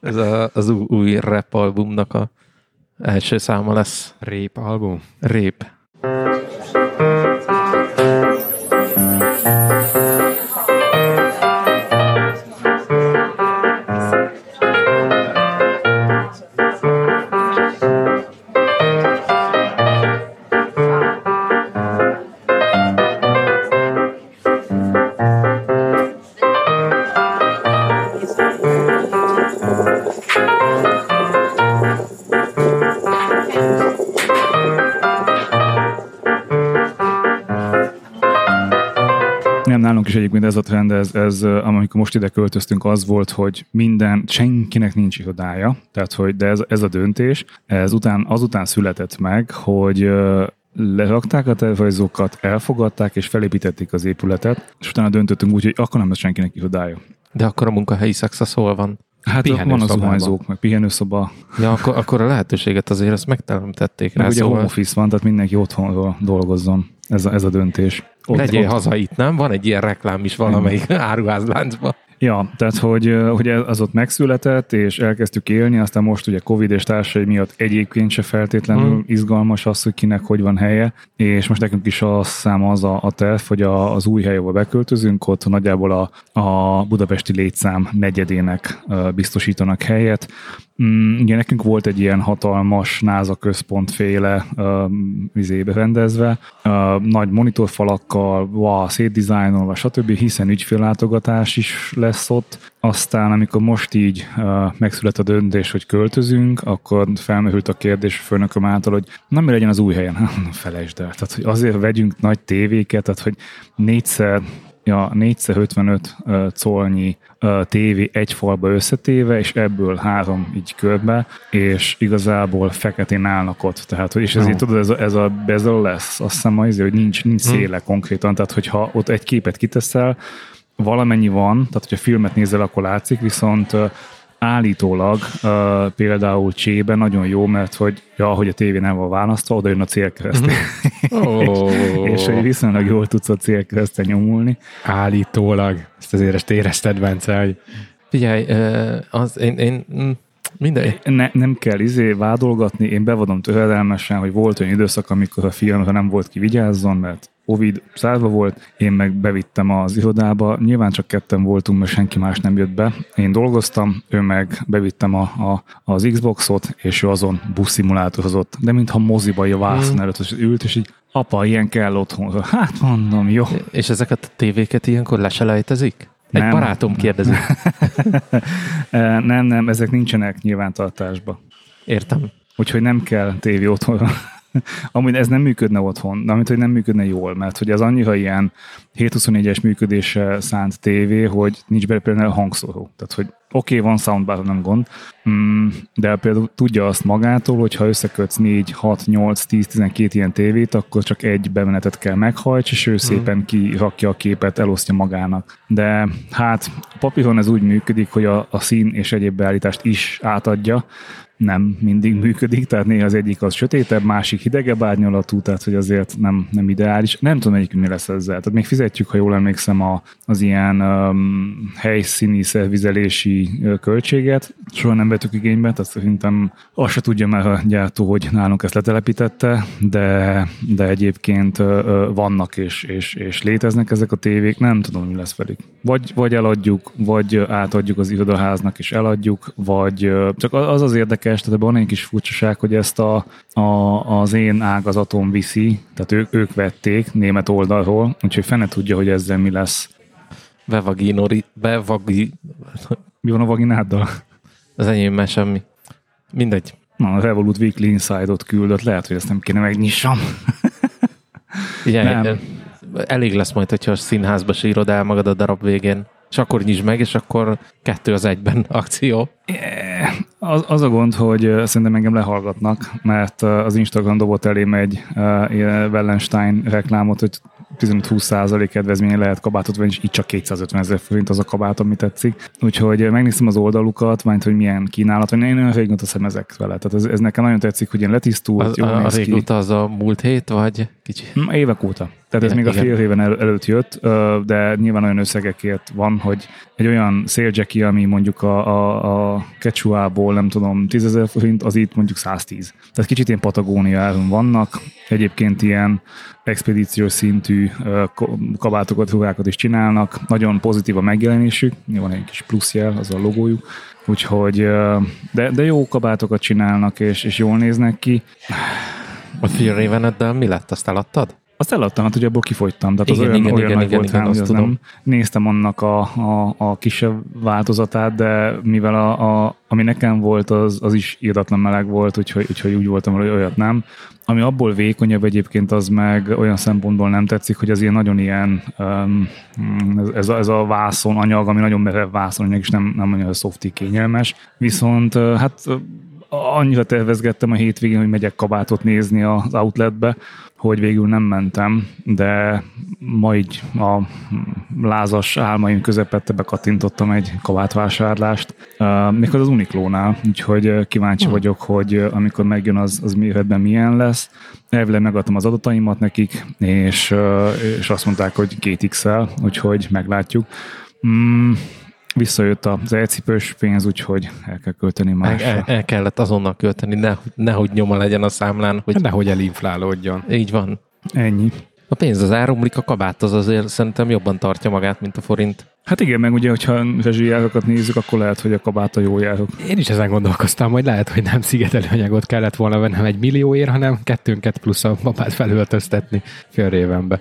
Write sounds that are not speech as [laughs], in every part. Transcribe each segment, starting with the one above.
Ez a, az új, rap albumnak a első száma lesz. Rép album? Rép. Nem, ez a trend, ez, ez amikor most ide költöztünk, az volt, hogy minden, senkinek nincs irodája, tehát hogy, de ez, ez a döntés, ez után, azután született meg, hogy lerakták a tervrajzokat, elfogadták és felépítették az épületet, és utána döntöttünk úgy, hogy akkor nem lesz senkinek irodája. De akkor a munkahelyi szex az hol van? Hát van az zuhanyzók, meg pihenőszoba, Ja, akkor, akkor a lehetőséget azért azt megteremtették rá. meg ugye home Szóval office van, tehát mindenki otthonról dolgozzon. Ez a, ez a döntés. Ott- legyél ott- haza itt, nem? Van egy ilyen reklám is valamelyik [laughs] áruházláncban. Ja, tehát hogy, hogy az ott megszületett, és elkezdtük élni, aztán most ugye Covid és társai miatt egyébként se feltétlenül mm. izgalmas az, hogy kinek hogy van helye, és most nekünk is a szám az a, a terv, hogy a, az új hely, ahol beköltözünk, ott nagyjából a, a budapesti létszám negyedének biztosítanak helyet. Mm, ugye nekünk volt egy ilyen hatalmas NASA központféle uh, vizébe rendezve, uh, nagy monitorfalakkal, wow, szétdizájnolva, stb., hiszen ügyféllátogatás is lesz ott. Aztán, amikor most így uh, megszületett a döntés, hogy költözünk, akkor felmerült a kérdés főnököm által, hogy na mi legyen az új helyen? [laughs] Felejtsd el. Tehát, hogy azért vegyünk nagy tévéket, tehát, hogy négyszer ja, 4x55 uh, colnyi tévé egy falba összetéve, és ebből három így körbe, és igazából feketén állnak ott. Tehát, és ezért tudod, ez a, ez a bezel lesz, azt hiszem, az, hogy nincs, nincs széle konkrétan, tehát hogyha ott egy képet kiteszel, valamennyi van, tehát hogyha filmet nézel, akkor látszik, viszont állítólag uh, például csébe nagyon jó, mert hogy ja, hogy a tévé nem van választva, oda jön a célkereszt. [laughs] Oh. és hogy viszonylag jól tudsz a célkereszten nyomulni. Állítólag. Ezt azért ezt érezted, Bence, hogy Figyelj, az én, én mm, minden, Ne, nem kell izé vádolgatni, én bevadom töredelmesen, hogy volt olyan időszak, amikor a filmre nem volt ki vigyázzon, mert Ovid szárva volt, én meg bevittem az irodába, nyilván csak ketten voltunk, mert senki más nem jött be. Én dolgoztam, ő meg bevittem a, a, az Xboxot, és ő azon buszszimulátorozott, de mintha moziba a vászon előtt és ült, és így apa, ilyen kell otthon. Hát mondom, jó. és ezeket a tévéket ilyenkor leselejtezik? Egy Nem. barátom kérdezi. [laughs] Eh, nem, nem, ezek nincsenek nyilvántartásba. Értem. Úgyhogy nem kell tévé otthonra. [laughs] Amúgy ez nem működne otthon, de amit, hogy nem működne jól, mert hogy az annyira ilyen 724-es működése szánt tévé, hogy nincs bele például hangszóró. Tehát, hogy oké, okay, van soundbar, nem gond, mm, de például tudja azt magától, hogy ha összekötsz 4, 6, 8, 10, 12 ilyen tévét, akkor csak egy bemenetet kell meghajts, és ő szépen kirakja a képet, elosztja magának. De hát a papíron ez úgy működik, hogy a, a szín és egyéb beállítást is átadja, nem mindig működik, tehát néha az egyik az sötétebb, másik hidegebb árnyalatú, tehát hogy azért nem, nem ideális. Nem tudom, melyikünk mi lesz ezzel. Tehát még fizetjük, ha jól emlékszem, a, az ilyen um, helyszíni szervizelési költséget. Soha nem vettük igénybe, tehát szerintem azt se tudja már a gyártó, hogy nálunk ezt letelepítette, de, de egyébként vannak és, és, és léteznek ezek a tévék, nem tudom, mi lesz velük. Vagy, vagy eladjuk, vagy átadjuk az irodaháznak és eladjuk, vagy csak az az érdekes, tehát ebben van egy kis furcsaság, hogy ezt a, a, az én ágazatom viszi, tehát ők, ők vették német oldalról, úgyhogy fene tudja, hogy ezzel mi lesz. Bevaginori, bevagi, Mi van a vagináddal? az enyémmel semmi. Mindegy. Na, a Revolut Weekly Inside-ot küldött, lehet, hogy ezt nem kéne megnyissam. Figyelj, Nem. elég lesz majd, hogyha a színházba sírod el magad a darab végén. És akkor nyisd meg, és akkor kettő az egyben akció. Az, az a gond, hogy szerintem engem lehallgatnak, mert az Instagram dobott elém egy uh, Wallenstein reklámot, hogy 15-20% kedvezménye lehet kabátot venni, és így csak 250 ezer forint az a kabát, ami tetszik. Úgyhogy megnéztem az oldalukat, majd hogy milyen kínálat, vagy én nagyon régóta szem ezek vele. Tehát ez, ez, nekem nagyon tetszik, hogy ilyen letisztult, Az, jól a, a néz ki. az a múlt hét, vagy kicsi? Évek óta. Tehát ez Igen, még a fél éven el, előtt jött, de nyilván olyan összegekért van, hogy egy olyan széljacky, ami mondjuk a, a, a Quechua-ból, nem tudom, 10 ezer forint, az itt mondjuk 110. Tehát kicsit ilyen Patagónia áron vannak. Egyébként ilyen expedíciós szintű kabátokat, ruhákat is csinálnak. Nagyon pozitív a megjelenésük. Van egy kis pluszjel, az a logójuk. Úgyhogy, de, de jó kabátokat csinálnak, és, és jól néznek ki. A Fear Raveneddel mi lett? Azt eladtad? Azt eladtam, hát ugye abból kifogytam, tehát az Igen, olyan, igen, olyan igen, nagy igen, volt igen, rám, hogy azt az tudom. nem. Néztem annak a, a, a kisebb változatát, de mivel a, a, ami nekem volt, az, az is írdatlan meleg volt, úgyhogy, úgyhogy úgy voltam, hogy olyat nem. Ami abból vékonyabb egyébként, az meg olyan szempontból nem tetszik, hogy az ilyen nagyon ilyen, um, ez, ez, a, ez a vászon anyag, ami nagyon merev vászon anyag, és nem, nem olyan softi kényelmes. Viszont hát annyira tervezgettem a hétvégén, hogy megyek kabátot nézni az outletbe, hogy végül nem mentem, de ma így a lázas álmaim közepette bekattintottam egy kabátvásárlást, méghozzá az Uniklónál, úgyhogy kíváncsi Hmm. vagyok, hogy amikor megjön az, az méretben milyen lesz. Elvileg megadtam az adataimat nekik, és, és azt mondták, hogy 2XL, úgyhogy meglátjuk. Mm, visszajött az elcipős pénz, úgyhogy el kell költeni El, másra. el, el kellett azonnal költeni, ne, nehogy nyoma legyen a számlán, hogy Hát nehogy elinflálódjon. így van. Ennyi. A pénz az áramlik, a kabát az azért szerintem jobban tartja magát, mint a forint. Hát igen, meg ugye, hogyha rezsijárokat nézzük, akkor lehet, hogy a kabát a jó járok. Én is ezen gondolkoztam, hogy lehet, hogy nem szigetelő anyagot kellett volna vennem egy millióért, hanem kettőnket plusz a babát felöltöztetni fél évenbe.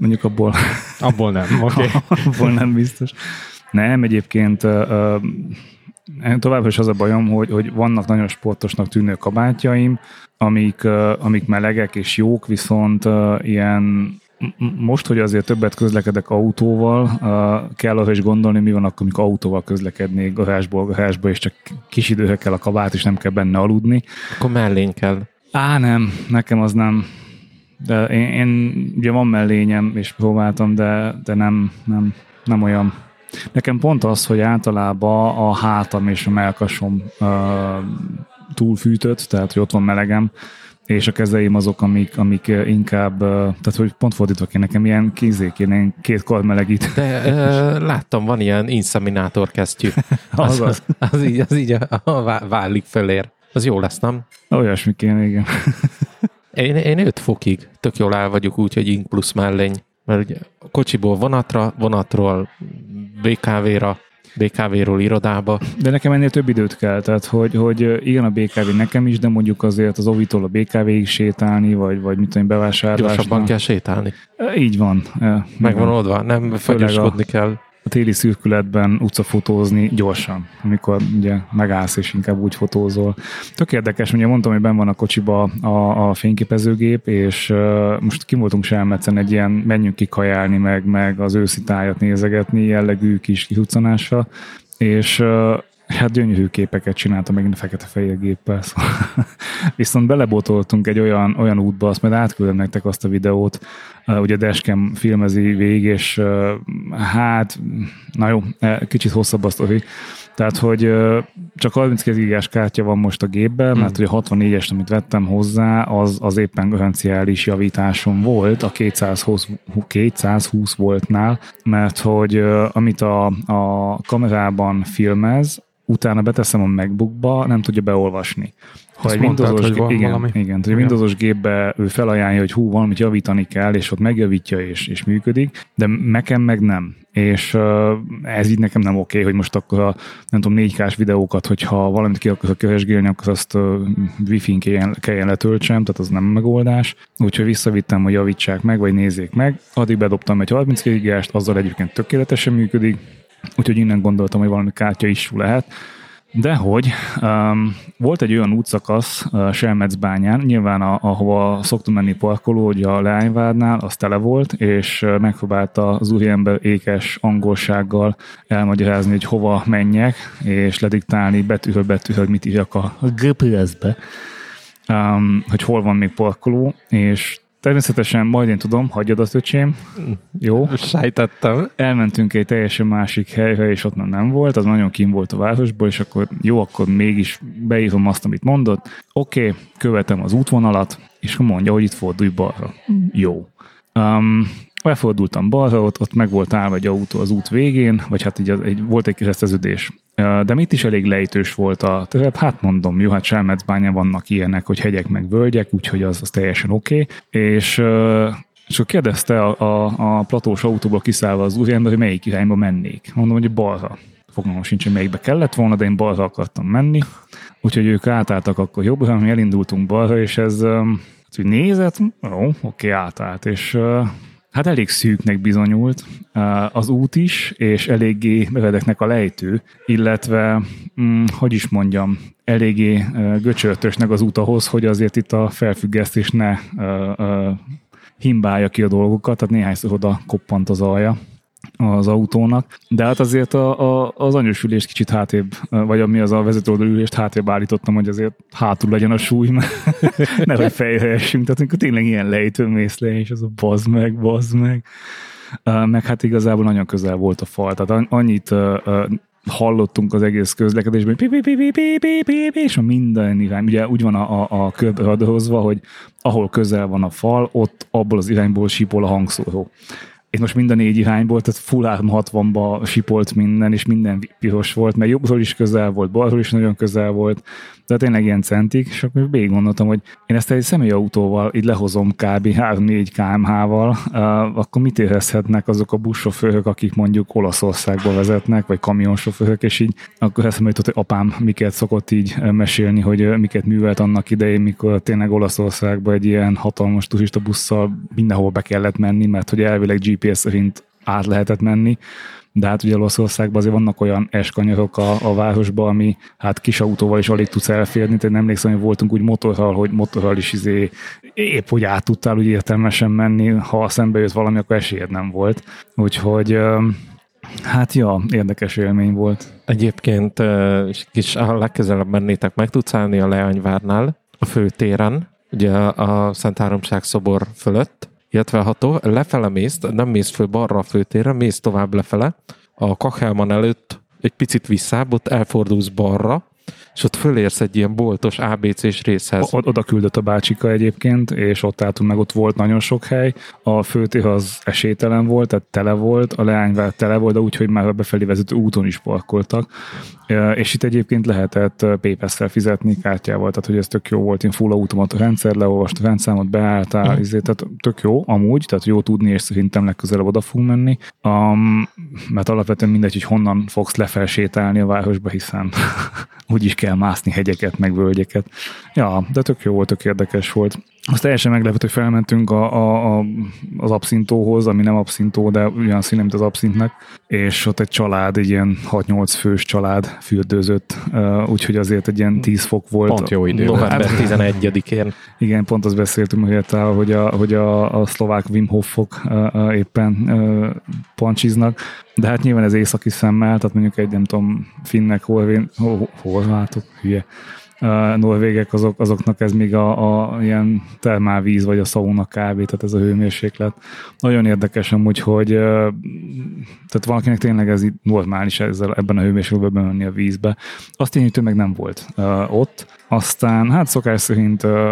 Mondjuk abból, Abból nem, [laughs] oké. Okay. abból nem biztos. Nem, egyébként ö, továbbra is az a bajom, hogy, hogy vannak nagyon sportosnak tűnő kabátjaim, amik, amik melegek és jók, viszont ilyen most, hogy azért többet közlekedek autóval, ö, kell arra is gondolni, mi van akkor, amikor autóval közlekednék garázsból garázsba, és csak kis időre kell a kabát, és nem kell benne aludni. Akkor mellény kell. Á, nem, nekem az nem. De én, én ugye van mellényem, és próbáltam, de, de nem, nem, nem olyan. Nekem pont az, hogy általában a hátam és a melkasom uh, túlfűtött, tehát hogy ott van melegem, és a kezeim azok, amik, amik inkább, tehát hogy pont fordítva kéne, nekem ilyen kézé kéne, ilyen két kar melegít. De ö, láttam, van ilyen inszeminátor kesztyű. [laughs] Az az. az így, az így a, a vá- vállik fölér. Az jó lesz, nem? Olyasmi kéne, igen. Én, én 5 fokig tök jól el vagyok úgy, hogy ink plusz mellény. Mert ugye kocsiból vonatra, vonatról BKV-ra, BKV-ról irodába. De nekem ennél több időt kell, tehát hogy, hogy igen a BKV nekem is, de mondjuk azért az Ovitól a BKV-ig sétálni, vagy, vagy mit tudom, bevásárlásra. Gyorsabban kell sétálni. Így van. Meg van igen. oldva, nem fagyoskodni kell. A téli szürkületben utcafotózni gyorsan, amikor ugye megállsz és inkább úgy fotózol. Tök érdekes, ugye mondtam, hogy benn van a kocsiba a, a fényképezőgép, és uh, most kim voltunk Selmecen egy ilyen menjünk ki kajálni, meg, meg az őszi tájat nézegetni, jellegű kis kihuccanásra, és uh, Hát gyönyörű képeket csináltam a fekete-fehér géppel. Szóval. [laughs] Viszont belebotoltunk egy olyan, olyan útba, azt majd átküldöm nektek azt a videót, uh, ugye Dashcam filmezi végig, és uh, hát, na jó, eh, kicsit hosszabb a sztori. Tehát, hogy uh, csak 32 gigás kártya van most a gépben, hmm. mert ugye 64-est, amit vettem hozzá, az, az éppen garanciális javításon volt a 220, 220 voltnál, mert hogy uh, amit a, a kamerában filmez, utána beteszem a MacBookba, nem tudja beolvasni. Ha egy mondtad, Windowsos, hogy van igen, valami? igen, egy Igen. Windowsos gépbe ő felajánlja, hogy hú, valamit javítani kell, és ott megjavítja, és, és működik, de nekem meg nem. És uh, ez így nekem nem oké, hogy most akkor a, nem tudom, 4K-s videókat, hogyha valamit ki akarok keresgélni, akkor azt uh, Wi-Fi-n kelljen, kelljen letöltsem, tehát az nem megoldás. Úgyhogy visszavittem, hogy javítsák meg, vagy nézzék meg. Addig bedobtam egy 32 gigást, azzal egyébként tökéletesen működik, úgyhogy innen gondoltam, hogy valami kártya is lehet. De hogy um, volt egy olyan útszakasz uh, Selmecbányán, nyilván a, ahova szoktam menni parkoló, hogy a Leányvárnál, az tele volt, és uh, megpróbálta az úriember ékes angolsággal elmagyarázni, hogy hova menjek, és lediktálni betűről betűről, mit írjak a GPS-be, um, hogy hol van még parkoló, és természetesen majd én tudom, hagyjad azt, öcsém. Jó. Sejtettem. Elmentünk egy teljesen másik helyre, és ott már nem volt, az nagyon kim volt a városból, és akkor jó, akkor mégis beírom azt, amit mondott. Oké, okay, követem az útvonalat, és mondja, hogy itt fordulj balra. Jó. Um, elfordultam balra, ott, ott meg volt állva egy autó az út végén, vagy hát így egy, volt egy kereszteződés. De mit is elég lejtős volt a terep, hát mondom, jó, hát Selmecbányán vannak ilyenek, hogy hegyek meg völgyek, úgyhogy az, az teljesen oké. Okay. És és akkor kérdezte a, a, a platós autóból kiszállva az úriember, hogy melyik irányba mennék. Mondom, hogy balra. Fogalmam sincs, hogy melyikbe kellett volna, de én balra akartam menni. Úgyhogy ők átálltak akkor jobbra, mi elindultunk balra, és ez hogy nézett, jó, oké, átállt, és hát elég szűknek bizonyult az út is, és eléggé meredeknek a lejtő, illetve, hm, hogy is mondjam, eléggé göcsörtösnek az út ahhoz, hogy azért itt a felfüggesztés ne himbálja ki a dolgokat, tehát néhányszor oda koppant az alja az autónak, de hát azért a, a, az anyosülést kicsit hátrébb, vagy ami az a vezetőoldalülést hátrébb állítottam, hogy azért hátul legyen a súly, mert [laughs] nehogy fejre tehát amikor tényleg ilyen lejtő mész le, és az a bazd meg, bazd meg, meg hát igazából nagyon közel volt a fal, tehát annyit hallottunk az egész közlekedésben, hogy pi, pi, pi, és a minden irány, ugye úgy van a, a, a körbe hogy ahol közel van a fal, ott abból az irányból sípol a hangszóró itt most mind a négy irányból, tehát full 360-ba sipolt minden, és minden piros volt, mert jobbról is közel volt, balról is nagyon közel volt, de tényleg ilyen centik, és akkor végig gondoltam, hogy én ezt egy személyautóval így lehozom kb. 3-4 kmh-val, akkor mit érezhetnek azok a buszsofőrök, akik mondjuk Olaszországba vezetnek, vagy kamionsofőrök, és így akkor eszembe jutott, hogy apám miket szokott így mesélni, hogy miket művelt annak idején, mikor tényleg Olaszországba egy ilyen hatalmas turista busszal mindenhol be kellett menni, mert hogy elvileg GPS szerint át lehetett menni, de hát ugye Olaszországban azért vannak olyan eskanyarok a, a városban, ami hát kis autóval is alig tudsz elférni, tehát emlékszem, hogy voltunk úgy motorral, hogy motorral is izé épp hogy át tudtál úgy értelmesen menni, ha szembe jött valami, akkor esélyed nem volt. Úgyhogy Hát ja, érdekes élmény volt. Egyébként kis, ha legközelebb mennétek, meg tudsz állni a Leányvárnál, a főtéren, ugye a Szent Háromság szobor fölött, illetve ha to- lefele mész, nem mész föl balra a főtérre, mész tovább lefele, a Kachelman előtt egy picit visszább, ott elfordulsz balra, és ott fölérsz egy ilyen boltos ABC-s részhez. O- oda küldött a bácsika egyébként, és ott álltunk meg, ott volt nagyon sok hely. A főtér az esélytelen volt, tehát tele volt, a leányvár tele volt, de úgyhogy már a befelé vezető úton is parkoltak. És itt egyébként lehetett PayPass-szel fizetni kártyával, tehát hogy ez tök jó volt, én full automat rendszer, leolvast a rendszámot, beálltál, mm. izé, tehát tök jó amúgy, tehát jó tudni, és szerintem legközelebb oda fogunk menni, um, mert alapvetően mindegy, hogy honnan fogsz lefelsétálni a városba, hiszen [laughs] úgyis kell mászni hegyeket, meg völgyeket. Ja, de tök jó volt, tök érdekes volt. Azt teljesen meglepett, hogy felmentünk a, a, a, az abszintóhoz, ami nem abszintó, de olyan színe, mint az abszintnek, és ott egy család, egy ilyen 6-8 fős család fürdőzött, úgyhogy azért egy ilyen 10 fok volt. Pont jó idő. November 11-én. Igen, pont azt beszéltünk, hogy, a, hogy, a, hogy a, a szlovák Wim Hofok éppen pancsiznak, de hát nyilván ez északi szemmel, tehát mondjuk egy, nem tudom, finnek, horvén, horvátok, hülye, norvégek, azok, azoknak ez még a, a ilyen termálvíz, vagy a szauna kávé, tehát ez a hőmérséklet. Nagyon érdekes amúgy, hogy tehát valakinek tényleg ez normális ezzel, ebben a hőmérsékletben menni a vízbe. Azt tényleg, meg nem volt ott. Aztán hát szokás szerint uh,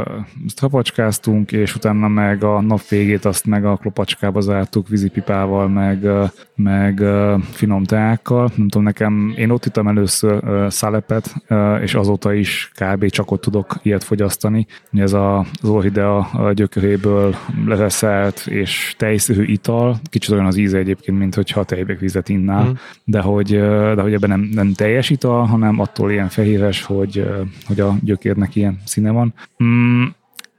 trapacskáztunk, és utána meg a nap végét azt meg a klopacskába zártuk vízipipával, meg, uh, meg uh, finom teákkal. Nem tudom, nekem, én ott ittam először uh, szalepet, uh, és azóta is kb. csak ott tudok ilyet fogyasztani. Ez a, az orhidea gyökeréből leveszelt és tejszőhű ital, kicsit olyan az íze egyébként, mint hogyha tejbek vizet innál, mm. de, hogy, de hogy ebben nem, nem teljes ital, hanem attól ilyen fehéres, hogy, hogy a gyökérnek ilyen színe van. Mm,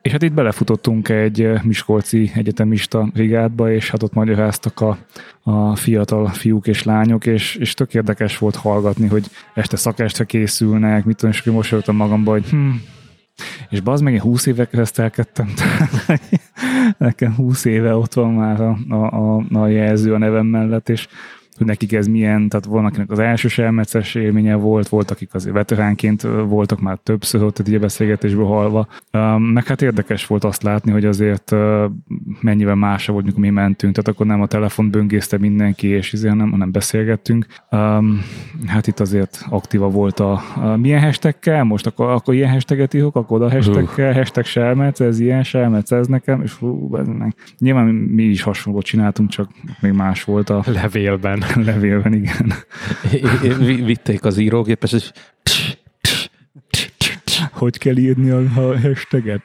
és hát itt belefutottunk egy Miskolci egyetemista brigádba, és hát ott magyaráztak a, a fiatal fiúk és lányok, és, és tök érdekes volt hallgatni, hogy este szakestre készülnek, mit tudom, és mosolyogtam magamba, hogy hm, és bazd meg, én 20 éve keresztelkedtem, [laughs] nekem 20 éve ott van már a, a, a, a jelző a nevem mellett, és hogy nekik ez milyen, tehát van akinek az első selmeces élménye volt, volt akik azért veteránként voltak már többször ott egy beszélgetésből halva. Meg hát érdekes volt azt látni, hogy azért mennyivel másra volt, mikor mi mentünk, tehát akkor nem a telefon böngészte mindenki, és izé, nem, hanem beszélgettünk. Hát itt azért aktíva volt a, a milyen hashtagkel, most akkor, akkor ilyen hashtaget írok, akkor oda hashtagkel, uh. hashtag selmec, ez ilyen selmec, ez nekem, és hú, nyilván mi is hasonlót csináltunk, csak még más volt a levélben. Levélben, igen. [laughs] Vitték az írógépes, és hogy kell írni a hashtaget?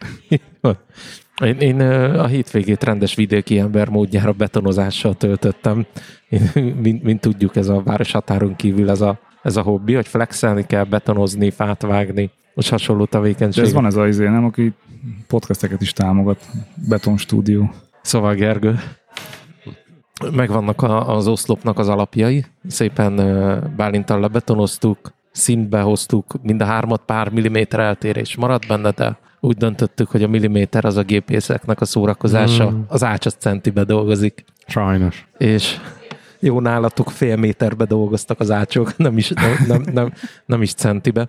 Én, én a hétvégét rendes vidéki ember módjára betonozással töltöttem. Én, mint, mint tudjuk, ez a város határon kívül ez a, ez a hobbi, hogy flexelni kell, betonozni, fát vágni, és hasonló tevékenység. De ez van ez az izé, nem? Aki podcasteket is támogat. Beton stúdió. Szóval Gergő, megvannak a, az oszlopnak az alapjai, szépen Bálintal lebetonoztuk, szintbe hoztuk, mind a hármat pár milliméter eltérés maradt benne, de úgy döntöttük, hogy a milliméter az a gépészeknek a szórakozása, mm. az ács az centibe dolgozik. Sajnos. És jó nálatok fél méterbe dolgoztak az ácsok, [laughs] nem is, nem, nem, nem, nem is centibe.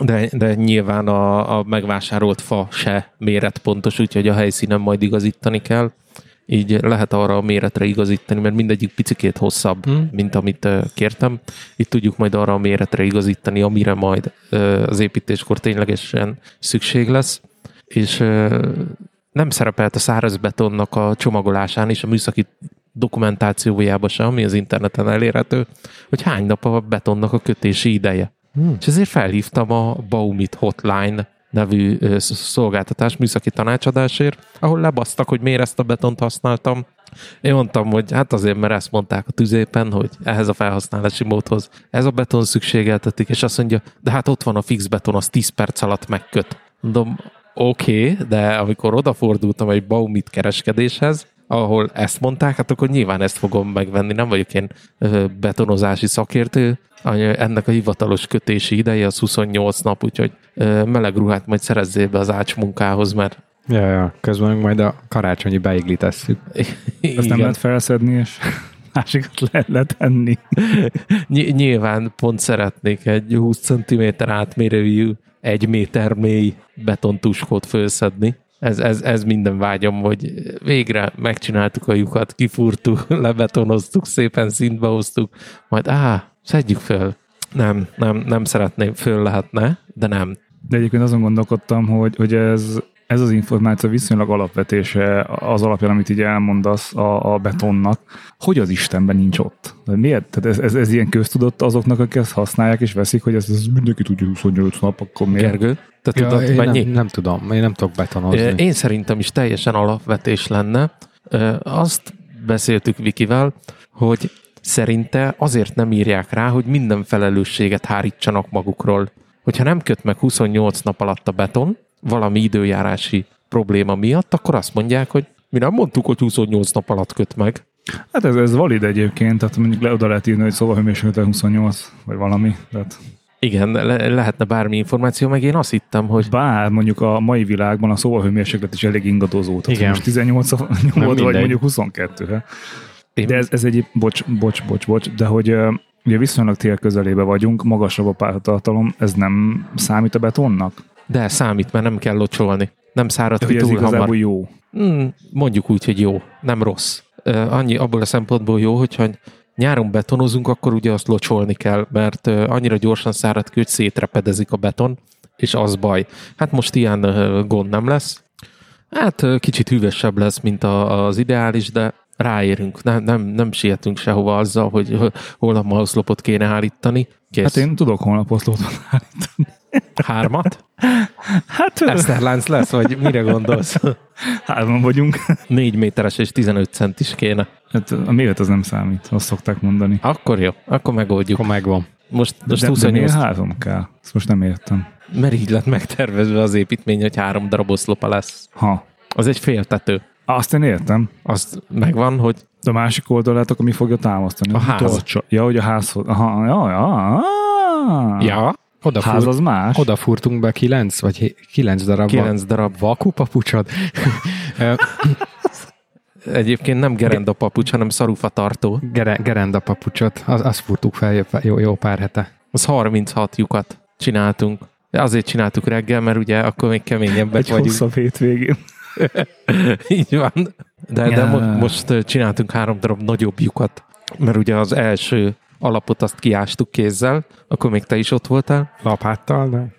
De, de nyilván a, a megvásárolt fa se méretpontos, úgyhogy a helyszínen majd igazítani kell így lehet arra a méretre igazítani, mert mindegyik picikét hosszabb, hmm. mint amit kértem. Itt tudjuk majd arra a méretre igazítani, amire majd az építéskor ténylegesen szükség lesz. És nem szerepelt a száraz betonnak a csomagolásán és a műszaki dokumentációjában sem, ami az interneten elérhető, hogy hány nap a betonnak a kötési ideje. Hmm. És ezért felhívtam a Baumit hotline nevű szolgáltatás műszaki tanácsadásért, ahol lebasztak, hogy miért ezt a betont használtam. Én mondtam, hogy hát azért, mert ezt mondták a tüzépen, hogy ehhez a felhasználási módhoz ez a beton szükségeltetik, és azt mondja, de hát ott van a fix beton, az 10 perc alatt megköt. Mondom, oké, okay, de amikor odafordultam egy Baumit kereskedéshez, ahol ezt mondták, hát akkor nyilván ezt fogom megvenni, nem vagyok én betonozási szakértő, ennek a hivatalos kötési ideje az 28 nap, úgyhogy meleg ruhát majd szerezzél be az ács munkához, mert Ja, ja, közben majd a karácsonyi beigli tesszük. Azt nem lehet felszedni, és [laughs] másikat lehet letenni. [laughs] Ny- nyilván pont szeretnék egy 20 cm átmérőjű, egy méter mély betontuskót felszedni. Ez, ez, ez minden vágyam, hogy végre megcsináltuk a lyukat, kifúrtuk, [laughs] lebetonoztuk, szépen szintbe hoztuk, majd á, szedjük föl. Nem, nem, nem szeretném, föl lehetne, de nem. De egyébként azon gondolkodtam, hogy, hogy ez, ez az információ viszonylag alapvetése az alapján, amit így elmondasz a, a betonnak, hogy az Istenben nincs ott. De miért? Tehát ez, ez, ez ilyen köztudott azoknak, akik ezt használják és veszik, hogy ez, ez mindenki tudja 28 nap, akkor miért? Gergő, te ja, tudod, én mennyi? Nem, nem tudom, én nem tudok betonozni. Én szerintem is teljesen alapvetés lenne. Azt beszéltük Vikivel, hogy szerinte azért nem írják rá, hogy minden felelősséget hárítsanak magukról. Hogyha nem köt meg 28 nap alatt a beton, valami időjárási probléma miatt, akkor azt mondják, hogy mi nem mondtuk, hogy 28 nap alatt köt meg. Hát ez, ez valid egyébként, tehát mondjuk le oda lehet írni, hogy szóval hőmérséklete 28, vagy valami. Tehát igen, le- lehetne bármi információ, meg én azt hittem, hogy... Bár mondjuk a mai világban a szóvalhőmérséklet is elég ingadozó. Tehát Igen. most 18 nyomod, vagy mondjuk 22. He? De ez, ez egy, bocs, bocs, bocs, bocs, de hogy ugye viszonylag tél közelébe vagyunk, magasabb a pártartalom, ez nem számít a betonnak? De számít, mert nem kell locsolni. Nem szárad ki túl hamar. jó. Mm, mondjuk úgy, hogy jó, nem rossz. Uh, annyi abból a szempontból jó, hogyha nyáron betonozunk, akkor ugye azt locsolni kell, mert uh, annyira gyorsan szárad ki, hogy szétrepedezik a beton, és az baj. Hát most ilyen uh, gond nem lesz. Hát kicsit hűvösebb lesz, mint a, az ideális, de ráérünk, nem, nem, nem sietünk sehova azzal, hogy holnap ma oszlopot kéne állítani. Kész. Hát én tudok holnap oszlopot állítani. Hármat? Hát... Eszterlánc lesz, vagy mire gondolsz? Hárman vagyunk. Négy méteres és 15 centis kéne. Hát a méret az nem számít, azt szokták mondani. Akkor jó, akkor megoldjuk. Akkor megvan. Most, most de, 28... de három kell? Ezt most nem értem. Mert így lett megtervezve az építmény, hogy három darab oszlopa lesz. Ha. Az egy féltető. Azt én értem. Azt megvan, hogy... De a másik oldalát akkor mi fogja támasztani? A ház. Torcsa. Ja, hogy a házhoz. Aha, ja, ja. Ja. Oda Ház az más. Oda furtunk be kilenc, vagy kilenc darab. Kilenc darab. Vakupapucsod. [laughs] Egyébként nem gerenda papucs, hanem szarufa tartó. Gere, gerenda papucsot, az, azt furtuk fel jó, jó, pár hete. Az 36 lyukat csináltunk. Azért csináltuk reggel, mert ugye akkor még keményebbek Egy vagyunk. hosszabb hétvégén. [laughs] Így van. De, de mo- most csináltunk három darab nagyobb lyukat, mert ugye az első alapot azt kiástuk kézzel, akkor még te is ott voltál. Lapáttal, de...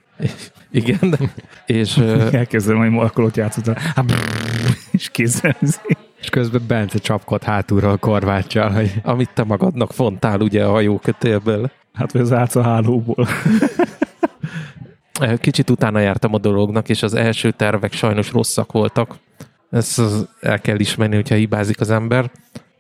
Igen. És ö, [laughs] Elkezdem majd markolót játszottam. Hát, brrr, és kézzel. És közben Bence csapkod hátulról korváccsal, hogy amit te magadnak fontál ugye a hajókötélből. Hát, vagy az álc a hálóból. [laughs] Kicsit utána jártam a dolognak, és az első tervek sajnos rosszak voltak. Ezt el kell ismerni, hogyha hibázik az ember.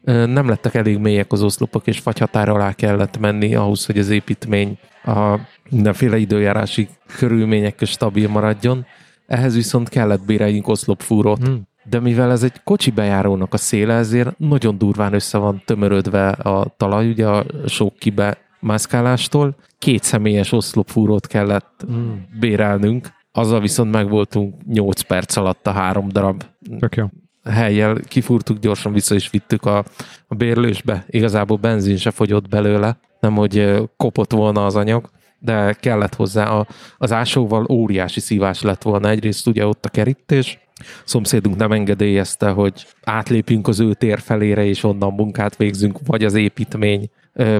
Nem lettek elég mélyek az oszlopok, és fagyhatár alá kellett menni ahhoz, hogy az építmény a mindenféle időjárási körülmények közt stabil maradjon. Ehhez viszont kellett béreljünk oszlopfúrót. Hmm. De mivel ez egy kocsi bejárónak a széle, ezért nagyon durván össze van tömörödve a talaj, ugye a sok kibe mászkálástól. Két személyes oszlopfúrót kellett Hmm. bérelnünk, azzal viszont meg voltunk 8 perc alatt a három darab tök jó. Helyjel, kifúrtuk, gyorsan vissza is vittük a, a bérlősbe. Igazából benzin se fogyott belőle, nem hogy kopott volna az anyag, de kellett hozzá. A, az ásóval óriási szívás lett volna. Egyrészt ugye ott a kerítés, szomszédunk nem engedélyezte, hogy átlépjünk az ő tér felére, és onnan munkát végzünk, vagy az építmény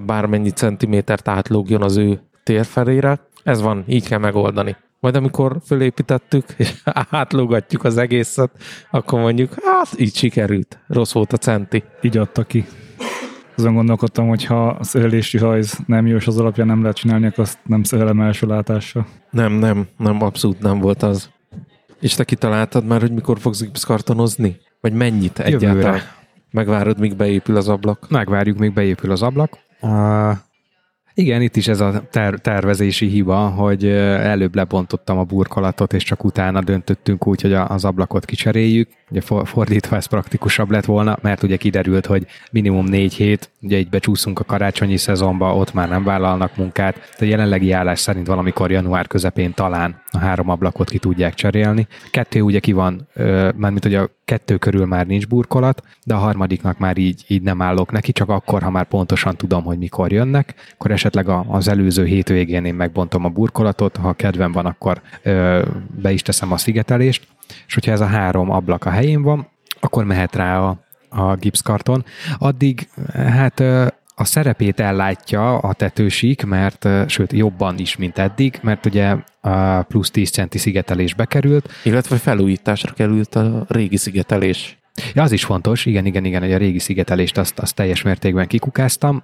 bármennyi centimétert átlógjon az ő tér felére. Ez van, így kell megoldani. Majd amikor fölépítettük, és [laughs] átlógatjuk az egészet, akkor mondjuk, hát így sikerült. Rossz volt a centi. Így adta ki. Azon gondolkodtam, hogy ha a szerelési hajz nem jó, és az alapján nem lehet csinálni, akkor azt nem szerelem első látásra. Nem, nem, nem, abszolút nem volt az. És te kitaláltad már, hogy mikor fogsz gipszkartonozni? Vagy mennyit egyáltalán? Jövőre. Megvárod, míg beépül az ablak? Megvárjuk, még beépül az ablak. Uh, igen, itt is ez a ter- tervezési hiba, hogy előbb lebontottam a burkolatot, és csak utána döntöttünk úgy, hogy az ablakot kicseréljük. Ugye for- fordítva ez praktikusabb lett volna, mert ugye kiderült, hogy minimum négy hét, ugye így becsúszunk a karácsonyi szezonba, ott már nem vállalnak munkát. De jelenlegi állás szerint valamikor január közepén talán a három ablakot ki tudják cserélni. Kettő ugye ki van, mármint hogy a kettő körül már nincs burkolat, de a harmadiknak már így, így nem állok neki, csak akkor, ha már pontosan tudom, hogy mikor jönnek, akkor esetleg a, az előző hétvégén én megbontom a burkolatot, ha kedvem van, akkor ö, be is teszem a szigetelést, és hogyha ez a három ablak a helyén van, akkor mehet rá a, a gipszkarton. Addig hát a szerepét ellátja a tetősík, mert sőt jobban is, mint eddig, mert ugye a plusz 10 centi szigetelés bekerült, Illetve felújításra került a régi szigetelés. Ja, az is fontos, igen, igen, igen, hogy a régi szigetelést azt, azt teljes mértékben kikukáztam,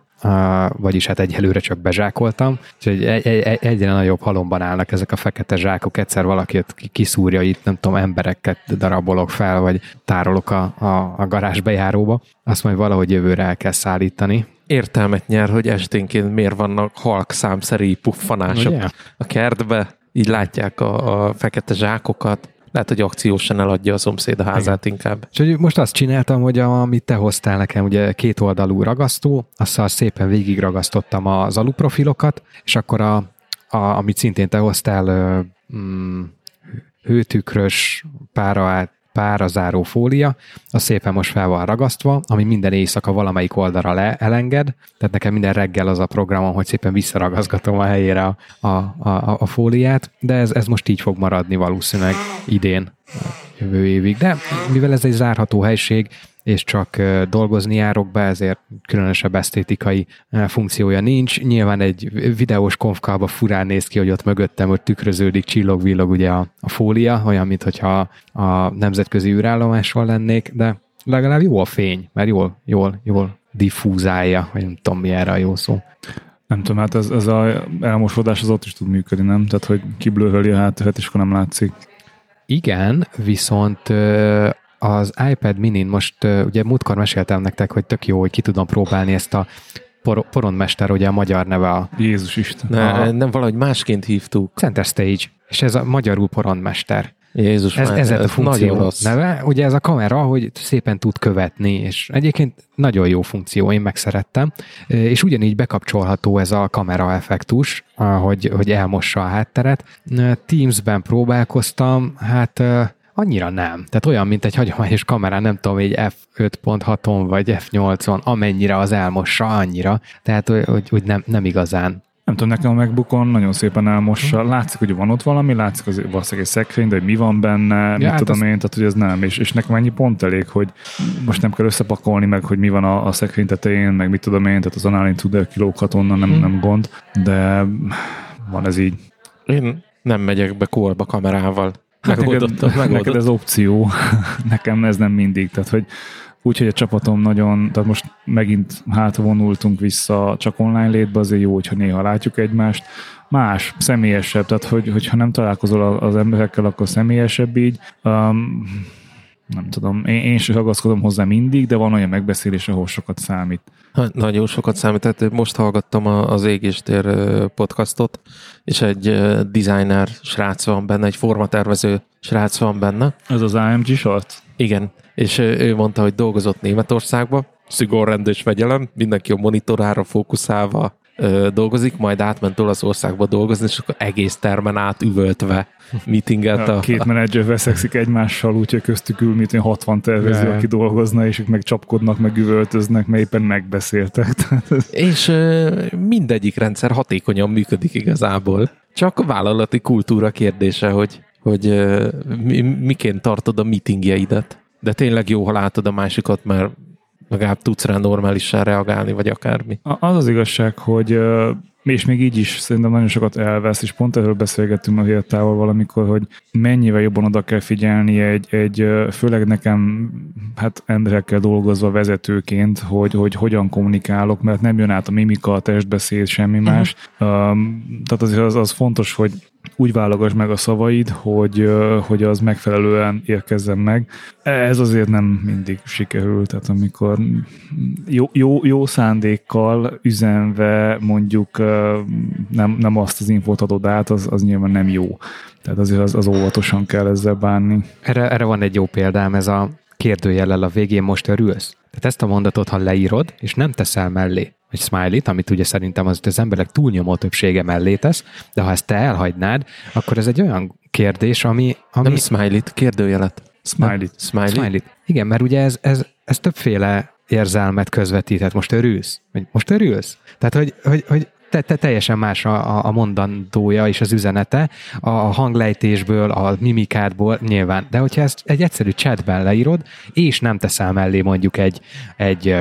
vagyis hát egyelőre csak bezsákoltam, úgyhogy egy, egy, egyre nagyobb halomban állnak ezek a fekete zsákok, egyszer valaki ki- kiszúrja, itt nem tudom, embereket darabolok fel, vagy tárolok a, a, a garázsbejáróba, azt majd valahogy jövőre el kell szállítani. Értelmet nyer, hogy esténként miért vannak halk számszerű puffanások Ugye? a kertbe, így látják a, a fekete zsákokat. Lehet, hogy akciósan eladja a szomszéd a házát inkább. És hogy most azt csináltam, hogy amit te hoztál nekem, ugye két oldalú ragasztó, azzal szépen végig ragasztottam az aluprofilokat, és akkor a, a, amit szintén te hoztál, mm, hőtükrös pára át párazáró fólia, az szépen most fel van ragasztva, ami minden éjszaka valamelyik oldalra le, elenged, tehát nekem minden reggel az a programom, hogy szépen visszaragazgatom a helyére a, a, a, a fóliát, de ez, ez most így fog maradni valószínűleg idén, jövő évig. De mivel ez egy zárható helység, és csak dolgozni járok be, ezért különösebb esztétikai funkciója nincs. Nyilván egy videós konfkálba furán néz ki, hogy ott mögöttem hogy tükröződik, csillog-villog ugye a, a fólia, olyan, mintha a nemzetközi űrállomáson lennék, de legalább jó a fény, mert jól, jól, jól diffúzálja, vagy nem tudom mi erre a jó szó. Nem tudom, hát ez, ez a elmosódás az ott is tud működni, nem? Tehát, hogy kiblőhöli a hátteret, és akkor nem látszik. Igen, viszont az iPad minin most, ugye múltkor meséltem nektek, hogy tök jó, hogy ki tudom próbálni ezt a por- porondmester, ugye a magyar neve a Jézus Isten. Ne, Aha. nem valahogy másként hívtuk. Center Stage, és ez a magyarul porondmester. Jézus Ez, már, ez lett a funkció neve. Ugye ez a kamera, hogy szépen tud követni, és egyébként nagyon jó funkció, én megszerettem. És ugyanígy bekapcsolható ez a kamera effektus, hogy, hogy elmossa a hátteret. Teams-ben próbálkoztam, hát annyira nem. Tehát olyan, mint egy hagyományos kamerán, nem tudom, egy F5.6-on vagy F8-on, amennyire az elmossa, annyira. Tehát, hogy, hogy nem, nem igazán nem tudom, nekem a MacBookon nagyon szépen elmossa. Látszik, hogy van ott valami, látszik az valószínűleg egy szekrény, de hogy mi van benne, ja, mit hát tudom az... én, tehát hogy ez nem. És, és nekem ennyi pont elég, hogy most nem kell összepakolni meg, hogy mi van a, a szekrény tetején, meg mit tudom én, tehát az análin tud kilóghat onnan, nem, hmm. nem gond, de van ez így. Én nem megyek be kolba kamerával. Hát neked, neked ez opció, [laughs] nekem ez nem mindig, tehát hogy Úgyhogy a csapatom nagyon, tehát most megint hátvonultunk vissza csak online létbe, azért jó, hogyha néha látjuk egymást. Más, személyesebb, tehát hogy, hogyha nem találkozol az emberekkel, akkor személyesebb így. Um, nem tudom, én, én sem ragaszkodom hozzá mindig, de van olyan megbeszélés, ahol sokat számít. Nagyon sokat számít. Tehát most hallgattam az Égéstér podcastot, és egy designer srác van benne, egy formatervező srác van benne. Ez az AMG short? Igen, és ő mondta, hogy dolgozott Németországba, szigorrendős vegyelem, mindenki a monitorára fókuszálva ö, dolgozik, majd átment Olaszországba dolgozni, és akkor egész termen át üvöltve meetingelt. A, a két menedzser veszekszik egymással, úgyhogy köztük ül, mint 60 tervező, aki dolgozna, és ők meg csapkodnak, meg üvöltöznek, mert éppen megbeszéltek. [laughs] és ö, mindegyik rendszer hatékonyan működik igazából. Csak a vállalati kultúra kérdése, hogy, hogy ö, mi, miként tartod a meetingjeidet. De tényleg jó, ha látod a másikat, mert legalább tudsz rá normálisan reagálni, vagy akármi. Az az igazság, hogy és még így is szerintem nagyon sokat elvesz, és pont erről beszélgettünk a Hirtával valamikor, hogy mennyivel jobban oda kell figyelni egy, egy főleg nekem hát emberekkel dolgozva vezetőként, hogy, hogy hogyan kommunikálok, mert nem jön át a mimika, a testbeszéd, semmi uh-huh. más. Um, tehát azért az, az fontos, hogy úgy válogass meg a szavaid, hogy, hogy az megfelelően érkezzen meg. Ez azért nem mindig sikerül, tehát amikor jó, jó, jó szándékkal üzenve mondjuk nem, nem azt az infót adod át, az, az nyilván nem jó. Tehát azért az, az óvatosan kell ezzel bánni. Erre, erre van egy jó példám, ez a kérdőjellel a végén most örülsz. Tehát ezt a mondatot, ha leírod, és nem teszel mellé, egy smiley-t, amit ugye szerintem az, az emberek túlnyomó többsége mellé tesz, de ha ezt te elhagynád, akkor ez egy olyan kérdés, ami... ami... Nem smiley-t, kérdőjelet. Smiley-t. Smiley? smiley Igen, mert ugye ez, ez, ez többféle érzelmet közvetíthet. Most örülsz? Most örülsz? Tehát, hogy, hogy, hogy te, te teljesen más a, a mondandója és az üzenete a hanglejtésből, a mimikádból nyilván. De hogyha ezt egy egyszerű chatben leírod, és nem teszel mellé mondjuk egy, egy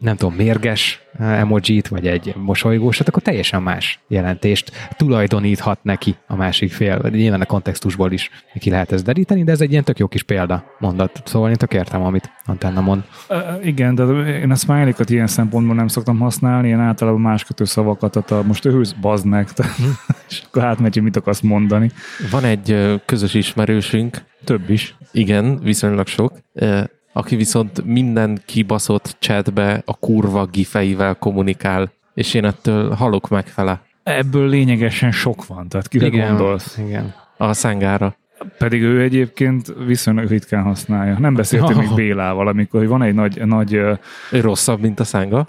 nem tudom, mérges emojit, vagy egy mosolygósat, akkor teljesen más jelentést tulajdoníthat neki a másik fél. Nyilván a kontextusból is ki lehet ezt deríteni, de ez egy ilyen tök jó kis példa mondat. Szóval én tök értem, amit Antenna mond. Uh, igen, de én a smiley ilyen szempontból nem szoktam használni, én általában más kötő szavakat, tehát a, most őhőz, bazd meg, [laughs] és akkor átmegy, hogy mit akarsz mondani. Van egy közös ismerősünk. Több is. Igen, viszonylag sok aki viszont minden kibaszott chatbe a kurva gifeivel kommunikál, és én ettől halok megfele. Ebből lényegesen sok van, tehát kire igen, gondolsz? Igen. A szengára. Pedig ő egyébként viszonylag ritkán használja. Nem beszéltünk oh. még Bélával, amikor van egy nagy... nagy ő rosszabb, mint a szánga?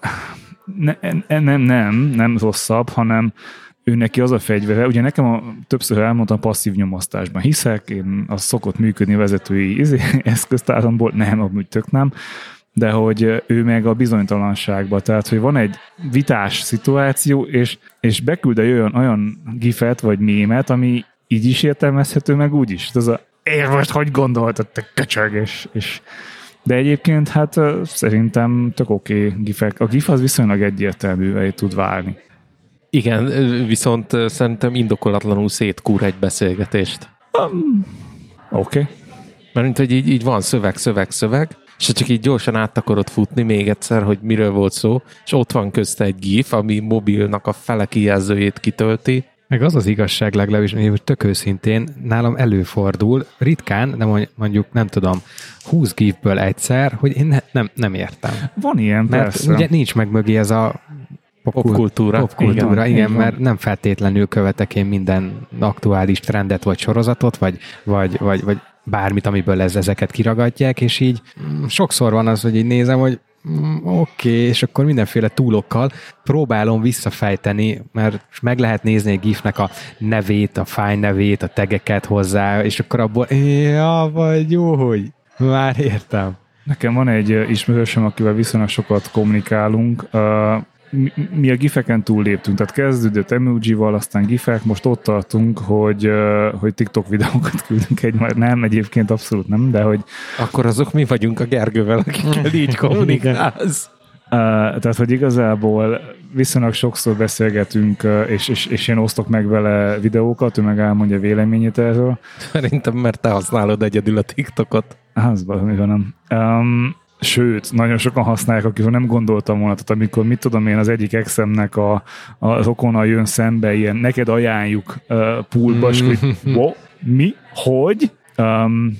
Ne, nem, nem, nem rosszabb, hanem ő neki az a fegyvere, ugye nekem a, többször elmondtam passzív nyomasztásban hiszek, én az szokott működni vezetői izé, [laughs] eszköztáramból, nem, amúgy tök nem, de hogy ő meg a bizonytalanságba, tehát hogy van egy vitás szituáció, és, és beküld egy olyan, olyan gifet vagy mémet, ami így is értelmezhető, meg úgy is. Az a, én most hogy gondoltad, te köcsög, és, és de egyébként hát szerintem tök oké okay gifek. A gif az viszonylag egyértelművé tud válni. Igen, viszont szerintem indokolatlanul szétkúr egy beszélgetést. Um, Oké. Okay. Mert mint, hogy így, így van szöveg, szöveg, szöveg, és csak így gyorsan át akarod futni még egyszer, hogy miről volt szó, és ott van közte egy GIF, ami mobilnak a fele kijelzőjét kitölti. Meg az az igazság legalábbis, hogy tök őszintén nálam előfordul, ritkán, de mondjuk nem tudom, 20 gifből egyszer, hogy én ne, nem, nem értem. Van ilyen, Mert persze. ugye nincs meg mögé ez a popkultúra. Popkultúra, igen, igen, mert nem feltétlenül követek én minden aktuális trendet vagy sorozatot, vagy, vagy, vagy, vagy bármit, amiből ez, ezeket kiragadják, és így mm, sokszor van az, hogy így nézem, hogy mm, oké, okay, és akkor mindenféle túlokkal próbálom visszafejteni, mert meg lehet nézni egy gifnek a nevét, a fáj nevét, a tegeket hozzá, és akkor abból, ja, vagy jó, hogy már értem. Nekem van egy ismerősöm, akivel viszonylag sokat kommunikálunk. Mi, mi a gifeken túl léptünk, tehát kezdődött emoji-val, aztán gifek, most ott tartunk, hogy, hogy TikTok videókat küldünk egymásra. Nem, egyébként abszolút nem, de hogy... Akkor azok mi vagyunk a Gergővel, akikkel így kommunikálsz. Uh, tehát, hogy igazából viszonylag sokszor beszélgetünk, uh, és, és, és én osztok meg vele videókat, ő meg elmondja véleményét erről. Szerintem, mert te használod egyedül a TikTokot. Az valami van nem. Um, sőt, nagyon sokan használják, akikről nem gondoltam volna, tehát amikor, mit tudom én, az egyik exemnek a, a rokona jön szembe, ilyen, neked ajánljuk uh, poolba, és hogy, wow, mi? Hogy? Um,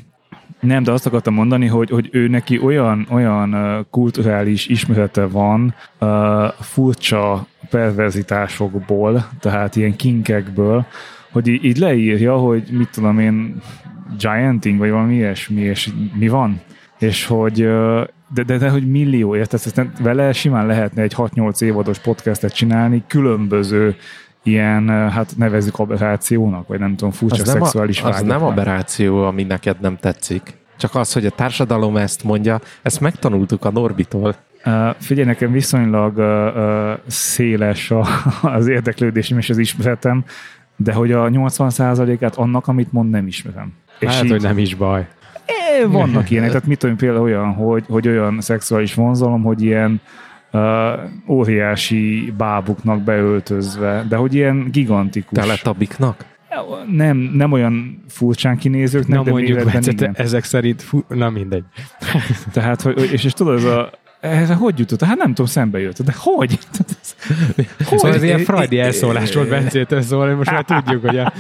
nem, de azt akartam mondani, hogy, hogy ő neki olyan, olyan kulturális ismerete van uh, furcsa perverzitásokból, tehát ilyen kinkekből, hogy így, így leírja, hogy mit tudom én, gianting, vagy valami ilyesmi, és mi van? És hogy de, de, de hogy millió, érted? Ezt vele simán lehetne egy 6-8 évados podcastet csinálni, különböző ilyen, hát nevezzük aberrációnak, vagy nem tudom, furcsa az szexuális nem a, Az nem aberráció, ami neked nem tetszik. Csak az, hogy a társadalom ezt mondja, ezt megtanultuk a Norbitól. Uh, figyelj, nekem viszonylag uh, uh, széles a, [laughs] az érdeklődésem és az ismeretem, de hogy a 80%-át annak, amit mond, nem ismerem. És hát, így, hogy nem is baj. É, vannak ilyenek, tehát mit tudom, például olyan, hogy, hogy olyan szexuális vonzalom, hogy ilyen uh, óriási bábuknak beöltözve, de hogy ilyen gigantikus. Teletabiknak? Nem, nem olyan furcsán kinézőknek, Na de mondjuk, igen. ezek szerint, fú, na mindegy. Tehát, hogy, és, és tudod, ez a, ez hogy jutott? Hát nem tudom, szembe jött. De hogy? hogy? Szóval ez ilyen frajdi elszólás volt Bencétől, szóval most már tudjuk, hogy a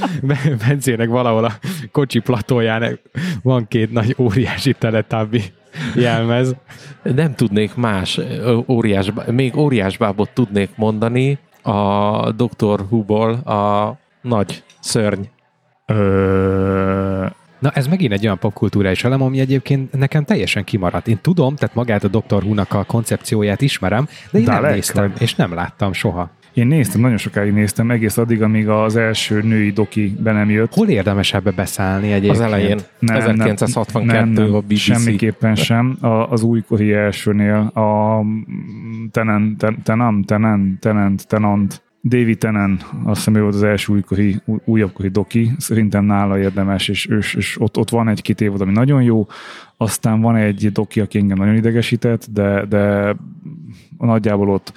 Bencének valahol a kocsi platóján van két nagy óriási teletabbi jelmez. Nem tudnék más óriás, még óriásbábot tudnék mondani a Dr. Huból a nagy szörny. Ö... Na ez megint egy olyan popkultúrális elem, ami egyébként nekem teljesen kimaradt. Én tudom, tehát magát a Dr. Who-nak a koncepcióját ismerem, de én Dalek, nem néztem, vagy? és nem láttam soha. Én néztem, nagyon sokáig néztem, egész addig, amíg az első női doki be nem jött. Hol érdemes ebbe beszállni egyébként? Az elején, nem, 1962 nem, nem, a BBC. Semmiképpen sem. A, az újkori elsőnél a Tenant, Tenant, Tenant, Tenant, Tenant, David Tenen, azt hiszem ő volt az első újkori, újabbkori doki, szerintem nála érdemes, és, és, és ott, ott van egy-két évad, ami nagyon jó, aztán van egy doki, aki engem nagyon idegesített, de, de nagyjából ott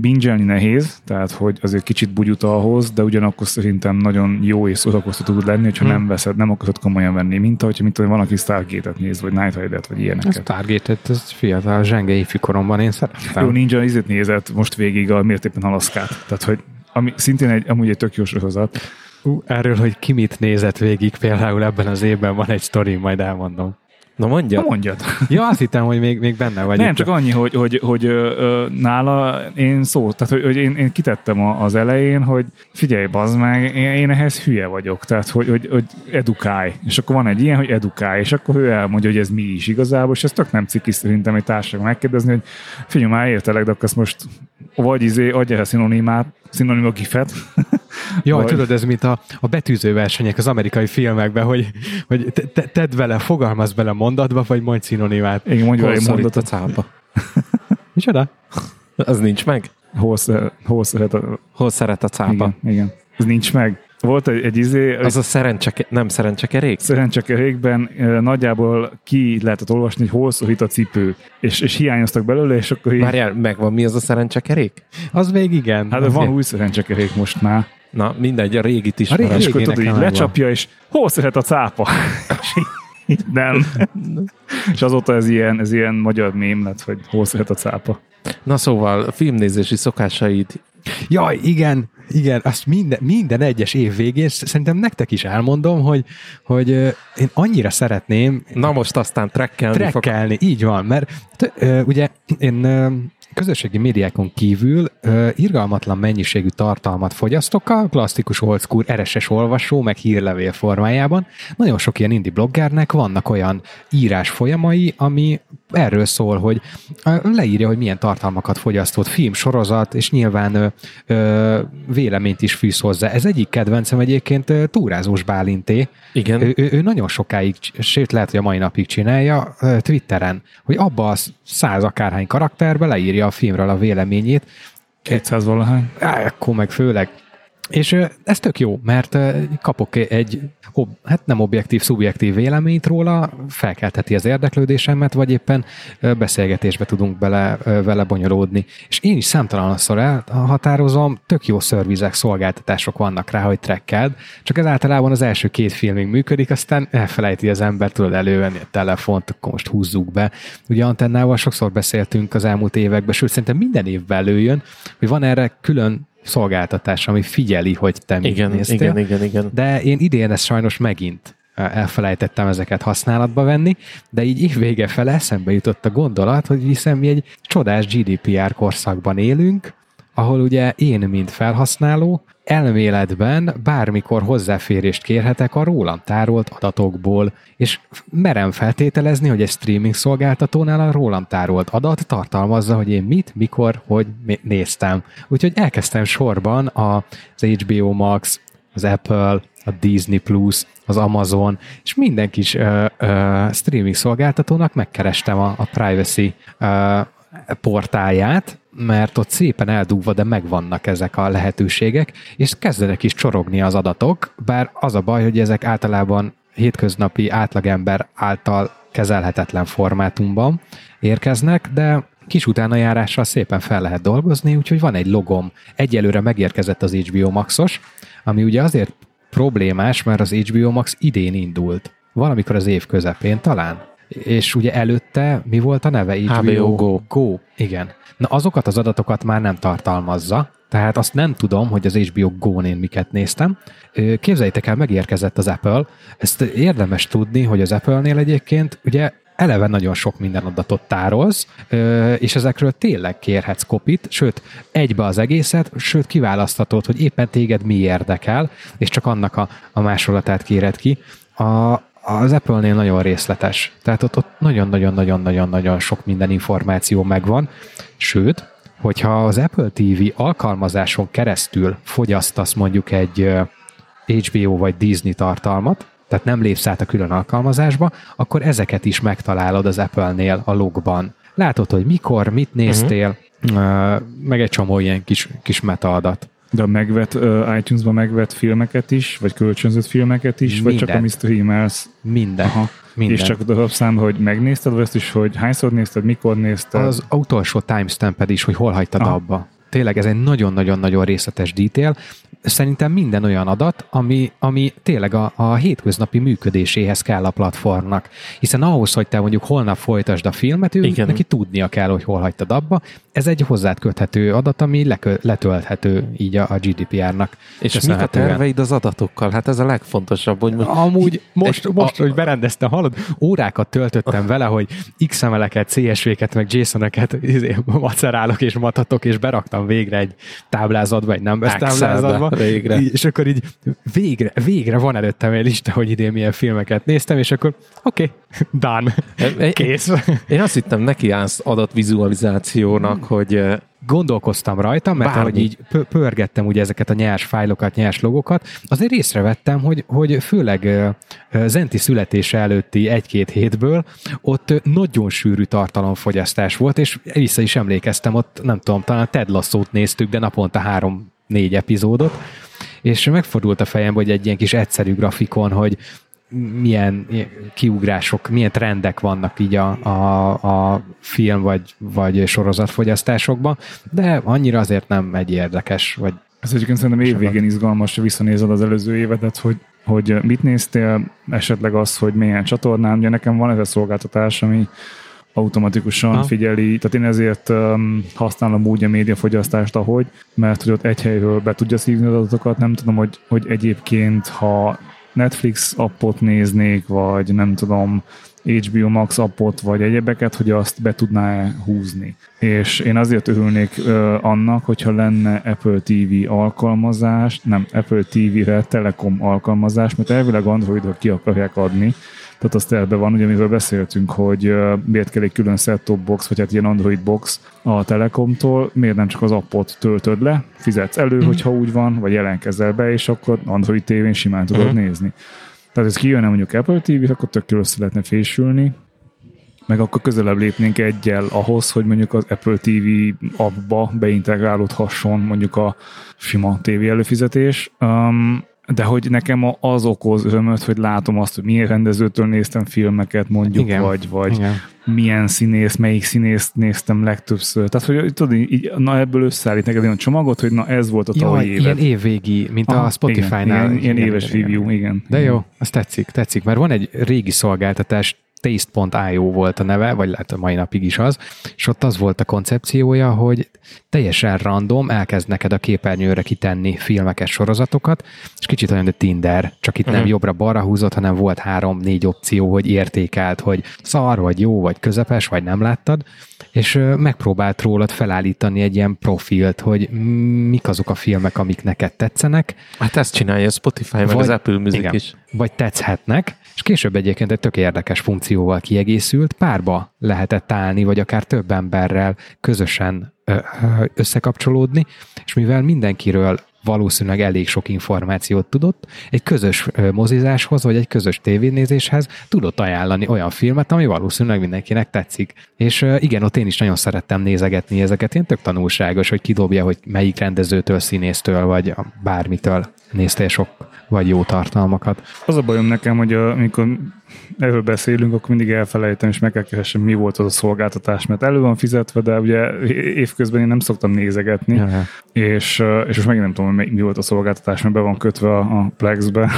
bingelni nehéz, tehát hogy azért kicsit bugyuta ahhoz, de ugyanakkor szerintem nagyon jó és szórakoztató tud lenni, hogyha hmm. nem veszed, nem akarod komolyan venni, mint ahogy mint tudom, valaki Stargate-et néz, vagy Night Rider-et, vagy ilyeneket. A Stargate-et, ez fiatal, zsenge ifjúkoromban én szeretem. Jó, Ninja izét nézett most végig a mértékben halaszkát, tehát hogy ami szintén egy, amúgy egy tök jó sorozat. Uh, erről, hogy ki mit nézett végig például ebben az évben van egy sztori, majd elmondom. Na mondja. Na mondjad. [laughs] Ja, azt hittem, hogy még, még benne vagy. Nem, itt. csak annyi, hogy, hogy, hogy ö, nála én szó, tehát hogy, hogy én, én kitettem az elején, hogy figyelj, bazd meg, én, én ehhez hülye vagyok, tehát hogy, hogy, hogy edukálj. És akkor van egy ilyen, hogy edukálj, és akkor ő elmondja, hogy ez mi is igazából, és ez tök nem ciki szerintem egy társaság megkérdezni, hogy figyelj, már értelek, de akkor ezt most vagy izé, adja el szinonimát, szinonima gifet. [laughs] Jaj, vagy... tudod, ez mint a, a betűző versenyek az amerikai filmekben, hogy, hogy te, te, tedd vele, fogalmaz bele mondatba, vagy mondj szinonimát. Igen, mondj vele mondat a cápa. [laughs] Micsoda? Az nincs meg? Hol, hol, szeret a... hol szeret a cápa? Igen, igen. Ez nincs meg. Volt egy, egy izé... Az a szerencseke, nem szerencsekerék? Szerencsekerékben e, nagyjából ki lehetett olvasni, hogy hol szorít a cipő, és, és hiányoztak belőle, és akkor így... Várjál, megvan mi az a szerencsekerék? Az még igen. Hát van új szerencsekerék most már. Na, mindegy, a régit is. A régi, és tudod, így lecsapja, és hol szeret a cápa? [laughs] nem. és azóta ez ilyen, ez ilyen magyar mém lett, hogy hol szeret a cápa. Na szóval, filmnézési szokásaid. Jaj, igen, igen, azt minden, minden egyes év végén szerintem nektek is elmondom, hogy, hogy én annyira szeretném... Na most aztán trekkelni Trekkelni, fog. így van, mert ugye én közösségi médiákon kívül ö, irgalmatlan mennyiségű tartalmat fogyasztok a klasszikus old school RSS olvasó, meg hírlevél formájában. Nagyon sok ilyen indie bloggernek vannak olyan írás folyamai, ami erről szól, hogy leírja, hogy milyen tartalmakat fogyasztott, film, sorozat, és nyilván ö, ö, véleményt is fűz hozzá. Ez egyik kedvencem egyébként túrázós Bálinté. Igen. Ő, ő, ő nagyon sokáig, sőt lehet, hogy a mai napig csinálja Twitteren, hogy abba a száz akárhány karakterbe leírja a filmről a véleményét. 200 valahány. Á, akkor meg főleg. És ez tök jó, mert kapok egy, ob, hát nem objektív, szubjektív véleményt róla, felkeltheti az érdeklődésemet, vagy éppen beszélgetésbe tudunk bele, vele bonyolódni. És én is számtalanszor elhatározom, tök jó szervizek, szolgáltatások vannak rá, hogy trekkeld, csak ez általában az első két filmig működik, aztán elfelejti az ember, tudod elővenni a telefont, akkor most húzzuk be. Ugye antennával sokszor beszéltünk az elmúlt években, sőt szerintem minden évben előjön, hogy van erre külön szolgáltatás, ami figyeli, hogy te igen, mit néztél. Igen, igen, igen. De én idén ezt sajnos megint elfelejtettem ezeket használatba venni, de így évvége fele eszembe jutott a gondolat, hogy hiszen mi egy csodás GDPR korszakban élünk, ahol ugye én, mint felhasználó, elméletben bármikor hozzáférést kérhetek a rólam tárolt adatokból, és merem feltételezni, hogy egy streaming szolgáltatónál a rólam tárolt adat tartalmazza, hogy én mit, mikor, hogy néztem. Úgyhogy elkezdtem sorban az HBO Max, az Apple, a Disney Plus, az Amazon, és minden kis uh, uh, streaming szolgáltatónak megkerestem a, a privacy uh, portáját, mert ott szépen eldúva, de megvannak ezek a lehetőségek, és kezdenek is csorogni az adatok, bár az a baj, hogy ezek általában hétköznapi átlagember által kezelhetetlen formátumban érkeznek, de kis utána járással szépen fel lehet dolgozni, úgyhogy van egy logom. Egyelőre megérkezett az HBO Maxos, ami ugye azért problémás, mert az HBO Max idén indult. Valamikor az év közepén talán. És ugye előtte mi volt a neve? HBO, Go. Go. Igen. Na azokat az adatokat már nem tartalmazza, tehát azt nem tudom, hogy az HBO Go-n én miket néztem. Képzeljétek el, megérkezett az Apple. Ezt érdemes tudni, hogy az Apple-nél egyébként ugye eleve nagyon sok minden adatot tárolsz, és ezekről tényleg kérhetsz kopit, sőt, egybe az egészet, sőt, kiválaszthatod, hogy éppen téged mi érdekel, és csak annak a, a másolatát kéred ki. A, az Apple-nél nagyon részletes. Tehát ott, ott nagyon-nagyon-nagyon-nagyon-nagyon sok minden információ megvan. Sőt, hogyha az Apple TV alkalmazáson keresztül fogyasztasz mondjuk egy HBO vagy Disney tartalmat, tehát nem lépsz át a külön alkalmazásba, akkor ezeket is megtalálod az Apple-nél a logban. Látod, hogy mikor, mit néztél, uh-huh. meg egy csomó ilyen kis, kis metaadat. De a megvett uh, iTunes-ba megvett filmeket is, vagy kölcsönzött filmeket is, Mindent. vagy csak a Mystery Emails? Minden. Aha. Minden. És csak a szám, hogy megnézted, vagy ezt is, hogy hányszor nézted, mikor nézted? Az utolsó timestamped is, hogy hol hagytad Aha. abba. Tényleg ez egy nagyon-nagyon-nagyon részletes detail. Szerintem minden olyan adat, ami, ami tényleg a, a hétköznapi működéséhez kell a platformnak. Hiszen ahhoz, hogy te mondjuk holnap folytasd a filmet, ő Igen. neki tudnia kell, hogy hol hagytad abba. Ez egy hozzád köthető adat, ami lekö, letölthető így a, a GDPR-nak. És mik a terveid az adatokkal? Hát ez a legfontosabb. Hogy most Amúgy most, egy, most a, hogy berendezte, hallod, órákat töltöttem vele, hogy XML-eket, CSV-ket, meg JSON-eket izé, macerálok és matatok, és beraktam végre egy táblázatba, egy nem táblázatba. Végre. És akkor így végre, végre van előttem egy lista, hogy idén milyen filmeket néztem, és akkor oké, okay, [laughs] done, kész. Én azt hittem neki állsz adatvizualizációnak, hogy gondolkoztam rajta, mert Bármi. ahogy így pörgettem ugye ezeket a nyers fájlokat, nyers logokat, azért észrevettem, hogy, hogy főleg Zenti születése előtti egy-két hétből ott nagyon sűrű tartalomfogyasztás volt, és vissza is emlékeztem, ott nem tudom, talán Ted Lasso-t néztük, de naponta három-négy epizódot, és megfordult a fejem, hogy egy ilyen kis egyszerű grafikon, hogy milyen kiugrások, milyen trendek vannak így a, a, a film vagy, vagy sorozatfogyasztásokban, de annyira azért nem egy érdekes, vagy ez egyébként szerintem évvégén izgalmas, hogy visszanézed az előző évedet, hogy, hogy mit néztél, esetleg az, hogy milyen csatornán. Ugye nekem van ez a szolgáltatás, ami automatikusan ha. figyeli, tehát én ezért um, használom úgy a médiafogyasztást, ahogy, mert hogy ott egy helyről be tudja szívni az adatokat, nem tudom, hogy, hogy egyébként, ha Netflix appot néznék, vagy nem tudom, HBO Max appot, vagy egyebeket, hogy azt be tudná húzni. És én azért örülnék ö, annak, hogyha lenne Apple TV alkalmazás, nem, Apple TV-re Telekom alkalmazás, mert elvileg Androidra ki akarják adni, Tehát az terve van, ugye amivel beszéltünk, hogy miért kell egy külön set-top box, vagy hát ilyen Android box a Telekomtól, miért nem csak az appot töltöd le, fizetsz elő, mm. hogyha úgy van, vagy jelentkezel be, és akkor Android tévén simán tudod mm. nézni. Tehát ez kijönne mondjuk Apple TV, akkor tök össze lehetne fésülni, meg akkor közelebb lépnénk egyel ahhoz, hogy mondjuk az Apple TV appba beintegrálódhasson mondjuk a sima TV előfizetés. Um, de hogy nekem az okoz örömöt, hogy látom azt, hogy milyen rendezőtől néztem filmeket mondjuk, Igen. vagy, vagy Igen. milyen színész, melyik színészt néztem legtöbbször. Tehát, hogy tudod, így, na ebből összeállít neked olyan csomagot, hogy na ez volt a tavalyi évet. Ilyen évvégi, mint Aha, a Spotify-nál. Igen, ilyen, ilyen éves igen, review, igen. De jó, az tetszik, tetszik, mert van egy régi szolgáltatás, Taste.io volt a neve, vagy lehet a mai napig is az, és ott az volt a koncepciója, hogy teljesen random elkezd neked a képernyőre kitenni filmeket, sorozatokat, és kicsit olyan, de Tinder, csak itt uh-huh. nem mhm. jobbra-balra húzott, hanem volt három-négy opció, hogy értékelt, hogy szar, vagy jó, vagy közepes, vagy nem láttad, és megpróbált rólad felállítani egy ilyen profilt, hogy mik azok a filmek, amik neked tetszenek. Hát ezt csinálja a Spotify, meg vagy, az Apple Music igen, is. Vagy tetszhetnek, és később egyébként egy tök érdekes funkcióval kiegészült, párba lehetett állni, vagy akár több emberrel közösen összekapcsolódni, és mivel mindenkiről valószínűleg elég sok információt tudott, egy közös mozizáshoz, vagy egy közös tévénézéshez tudott ajánlani olyan filmet, ami valószínűleg mindenkinek tetszik. És igen, ott én is nagyon szerettem nézegetni ezeket, én tök tanulságos, hogy kidobja, hogy melyik rendezőtől, színésztől, vagy bármitől néztél sok vagy jó tartalmakat. Az a bajom nekem, hogy amikor erről beszélünk, akkor mindig elfelejtem, és meg kell keresem, mi volt az a szolgáltatás, mert elő van fizetve, de ugye évközben én nem szoktam nézegetni, Jaja. és, és most megint nem tudom, mi volt a szolgáltatás, mert be van kötve a, a Plexbe.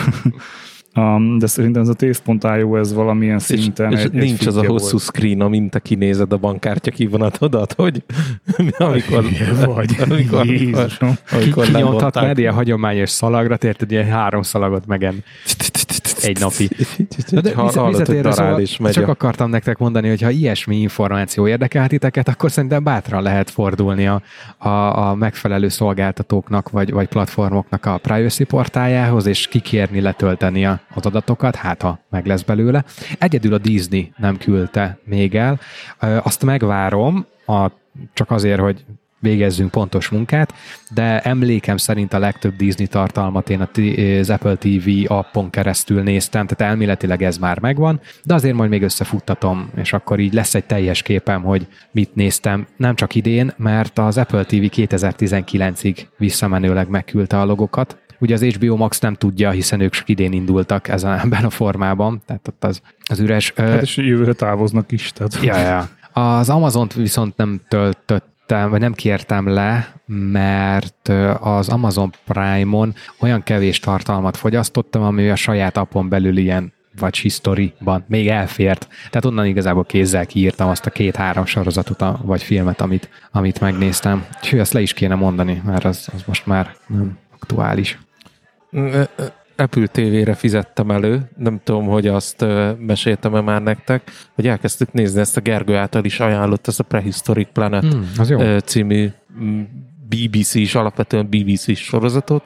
Um, de szerintem ez a tészpont.io ez valamilyen szinten és, egy, és nincs egy az a hosszú volt. screen, amint te kinézed a bankkártya kivonatodat, hogy [laughs] amikor, vagy. [laughs] amikor, Jézusom. amikor Kinyomtatnád ilyen hagyományos szalagra, érted, ilyen három szalagot megen egy napi. [laughs] De hogy darál is megy. Csak akartam nektek mondani, hogy ha ilyesmi információ érdekel titeket, akkor szerintem bátran lehet fordulni a, a, a megfelelő szolgáltatóknak vagy, vagy platformoknak a privacy portájához, és kikérni, letölteni a az adatokat, hát ha meg lesz belőle. Egyedül a Disney nem küldte még el. Azt megvárom, a, csak azért, hogy végezzünk pontos munkát, de emlékem szerint a legtöbb Disney tartalmat én az Apple TV appon keresztül néztem, tehát elméletileg ez már megvan, de azért majd még összefuttatom, és akkor így lesz egy teljes képem, hogy mit néztem, nem csak idén, mert az Apple TV 2019-ig visszamenőleg megküldte a logokat, Ugye az HBO Max nem tudja, hiszen ők idén indultak ezen, [laughs] ebben a formában, tehát ott az, az üres. Hát és jövőre távoznak is. Tehát. Ja, ja. Az Amazon-t viszont nem töltöttem, vagy nem kértem le, mert az Amazon Prime-on olyan kevés tartalmat fogyasztottam, ami a saját appon belül ilyen vagy historyban még elfért. Tehát onnan igazából kézzel kiírtam azt a két-három sorozatot, vagy filmet, amit, amit megnéztem. Úgyhogy ezt le is kéne mondani, mert az, az most már nem aktuális. Apple TV-re fizettem elő, nem tudom, hogy azt meséltem-e már nektek, hogy elkezdtük nézni ezt a Gergő által is ajánlott, ezt a Prehistoric Planet mm, az jó. című BBC is, alapvetően BBC sorozatot,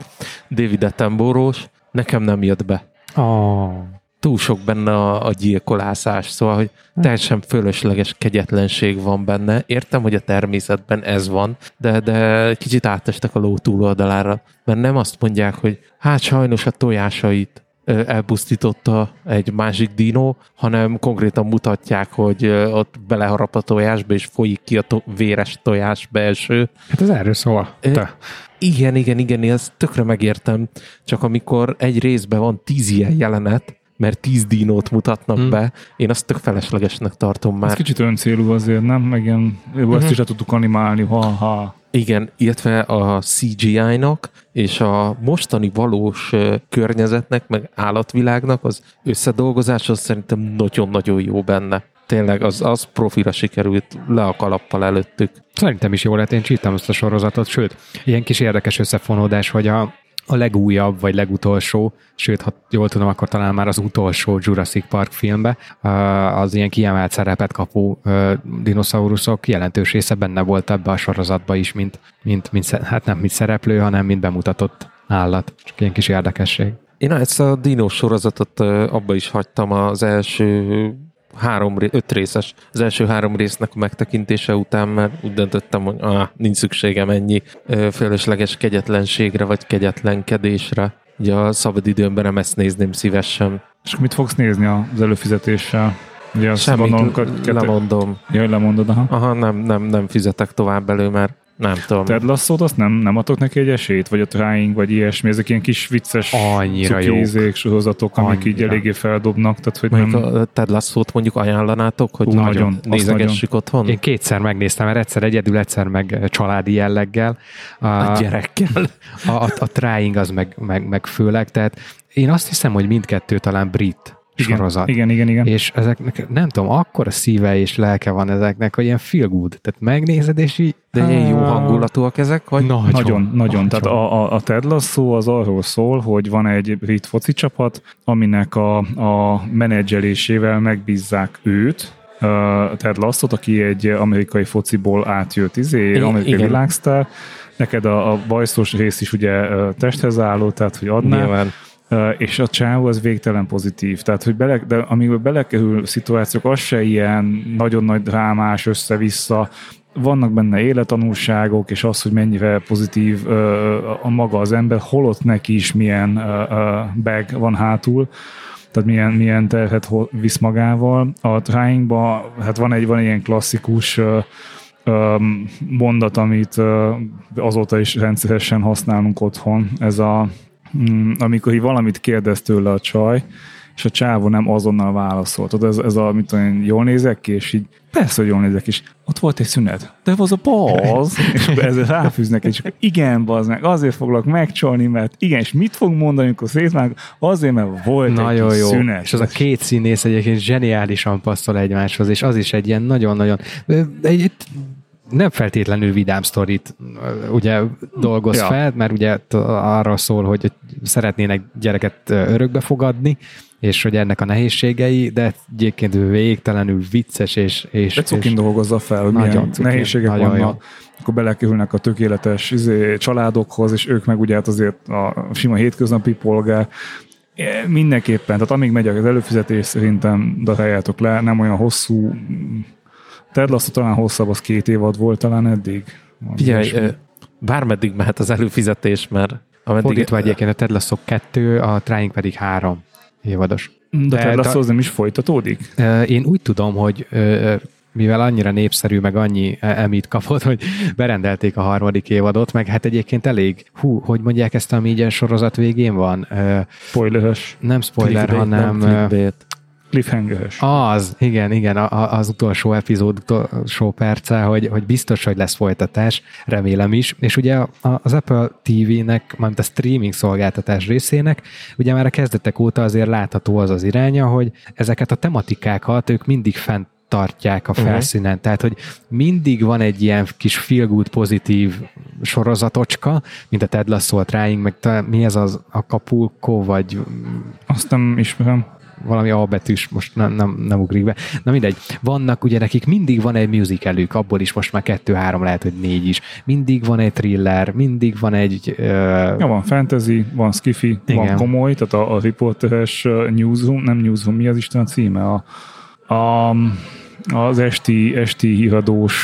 David Attenborough, nekem nem jött be. Oh túl sok benne a, a gyilkolászás, szóval, hogy teljesen fölösleges kegyetlenség van benne. Értem, hogy a természetben ez van, de, de kicsit átestek a ló túloldalára, mert nem azt mondják, hogy hát sajnos a tojásait elpusztította egy másik dinó, hanem konkrétan mutatják, hogy ott beleharap a tojásba, és folyik ki a to- véres tojás belső. Hát ez erről szól. Te. Igen, igen, igen, ezt tökre megértem, csak amikor egy részben van tíz ilyen jelenet, mert tíz dinót mutatnak hmm. be, én azt tök feleslegesnek tartom már. Ez kicsit öncélú azért, nem? Meg ilyen, uh-huh. ezt is tudtuk animálni, ha-ha. Igen, illetve a CGI-nak és a mostani valós környezetnek, meg állatvilágnak az összedolgozás az szerintem nagyon-nagyon jó benne. Tényleg az, az profira sikerült le a kalappal előttük. Szerintem is jó lett, én csítam ezt a sorozatot, sőt, ilyen kis érdekes összefonódás, hogy a a legújabb, vagy legutolsó, sőt, ha jól tudom, akkor talán már az utolsó Jurassic Park filmbe, az ilyen kiemelt szerepet kapó dinoszauruszok jelentős része benne volt ebbe a sorozatba is, mint, mint, mint, hát nem mint szereplő, hanem mint bemutatott állat. Csak ilyen kis érdekesség. Én ezt a Dino sorozatot abba is hagytam az első három, öt részes, az első három résznek a megtekintése után, mert úgy döntöttem, hogy ah, nincs szükségem ennyi fölösleges kegyetlenségre, vagy kegyetlenkedésre. Ugye a szabad időmben nem ezt nézném szívesen. És mit fogsz nézni az előfizetéssel? Ugye azt Semmit, gondolom, lemondom. Jaj, lemondod, aha. Aha, nem, nem, nem fizetek tovább elő, mert nem tudom. Ted lasso azt nem, nem adtok neki egy esélyt? Vagy a Trying, vagy ilyesmi? Ezek ilyen kis vicces Annyira jó. cukézék, sorozatok, amik így Annyira. eléggé feldobnak. Tehát, hogy Mondjuk nem... a Ted Lasso-t mondjuk ajánlanátok, hogy Ú, nagyon, nagyon, nézegessük otthon? Én kétszer megnéztem, mert egyszer egyedül, egyszer meg családi jelleggel. A, A gyerekkel. a, a, a trying az meg, meg, meg főleg, tehát én azt hiszem, hogy mindkettő talán brit igen, sorozat. igen, igen, igen. És ezeknek, nem tudom, akkora szíve és lelke van ezeknek, hogy ilyen feel good. Tehát megnézed, és így... De ilyen jó hangulatúak ezek, vagy? Nagyon, Nagyon, nagyon. Tehát a, a, a Ted Lasso az arról szól, hogy van egy brit foci csapat, aminek a, a menedzselésével megbízzák őt, Ted Lasso-t, aki egy amerikai fociból átjött, izé, amerikai igen. világsztár. Neked a, a bajszos rész is ugye testhez álló, tehát hogy adná. Nyilván. És a csávó az végtelen pozitív. Tehát, hogy bele, de amikor belekerül szituációk, az se ilyen nagyon nagy drámás össze-vissza, vannak benne élettanulságok, és az, hogy mennyire pozitív uh, a maga az ember, holott neki is milyen uh, bag van hátul, tehát milyen, milyen terhet visz magával. A tryingba, hát van egy van egy ilyen klasszikus uh, um, mondat, amit uh, azóta is rendszeresen használunk otthon, ez a amikor így valamit kérdez tőle a csaj, és a csávó nem azonnal válaszolt. Tudod, ez, ez a, mit tudom én, jól nézek ki, és így persze, hogy jól nézek ki, és ott volt egy szünet. De az a baz, [laughs] és ezzel ráfűznek, és akkor igen, bazd meg, azért foglak megcsolni, mert igen, és mit fog mondani, amikor szétvág? Azért, mert volt egy Nagyon kis jó. szünet. És az a két színész egyébként zseniálisan passzol egymáshoz, és az is egy ilyen nagyon-nagyon... Egy, egy, nem feltétlenül vidám sztorit ugye dolgoz Ja. fel, mert ugye arra szól, hogy szeretnének gyereket örökbe fogadni, és hogy ennek a nehézségei, de egyébként végtelenül vicces, és, és, De cukin és dolgozza fel, hogy milyen cukin, nehézségek nagyon vannak, jó. akkor belekerülnek a tökéletes izé, családokhoz, és ők meg ugye hát azért a sima hétköznapi polgár. E, Mindenképpen, tehát amíg megy az előfizetés, szerintem daráljátok le, nem olyan hosszú. Ted Lasso talán hosszabb, az két évad volt talán eddig. Figyelj, ö, bármeddig mehet az előfizetés, mert ameddig, fordítva egyébként a Ted Lasso 2, a Trying pedig három évados. de de- Ted Lasso az nem is folytatódik? Én úgy tudom, hogy mivel annyira népszerű, meg annyi e- emit kapott, hogy berendelték a harmadik évadot, meg hát egyébként elég, hú, hogy mondják ezt, ami így a sorozat végén van? Ö, Spoileres, Nem spoiler, Clickbait, hanem... nem clickbait. Cliffhangeres. Az, igen, igen, a- a- az utolsó epizód utolsó perce, hogy, hogy biztos, hogy lesz folytatás, remélem is. És ugye a- az Apple TV-nek, mármint a streaming szolgáltatás részének, ugye már a kezdetek óta azért látható az az iránya, hogy ezeket a tematikákat ők mindig fent tartják a Mhm. felszínen. Tehát, hogy mindig van egy ilyen kis feel good, pozitív sorozatocska, mint a Ted Lasso, a Trying, meg talán mi ez az Acapulco, vagy Azt nem ismerem. Valami A betűs, most nem, nem, nem ugrik be. Na mindegy, vannak ugye nekik mindig van egy musicalük, abból is most már kettő-három, lehet, hogy négy is. Mindig van egy thriller, mindig van egy... Uh, Ja, van fantasy, van skifi, Igen. van komoly, tehát a, a riporteres newsroom, nem newsroom, mi az Isten a címe? A, a, az esti, esti híradós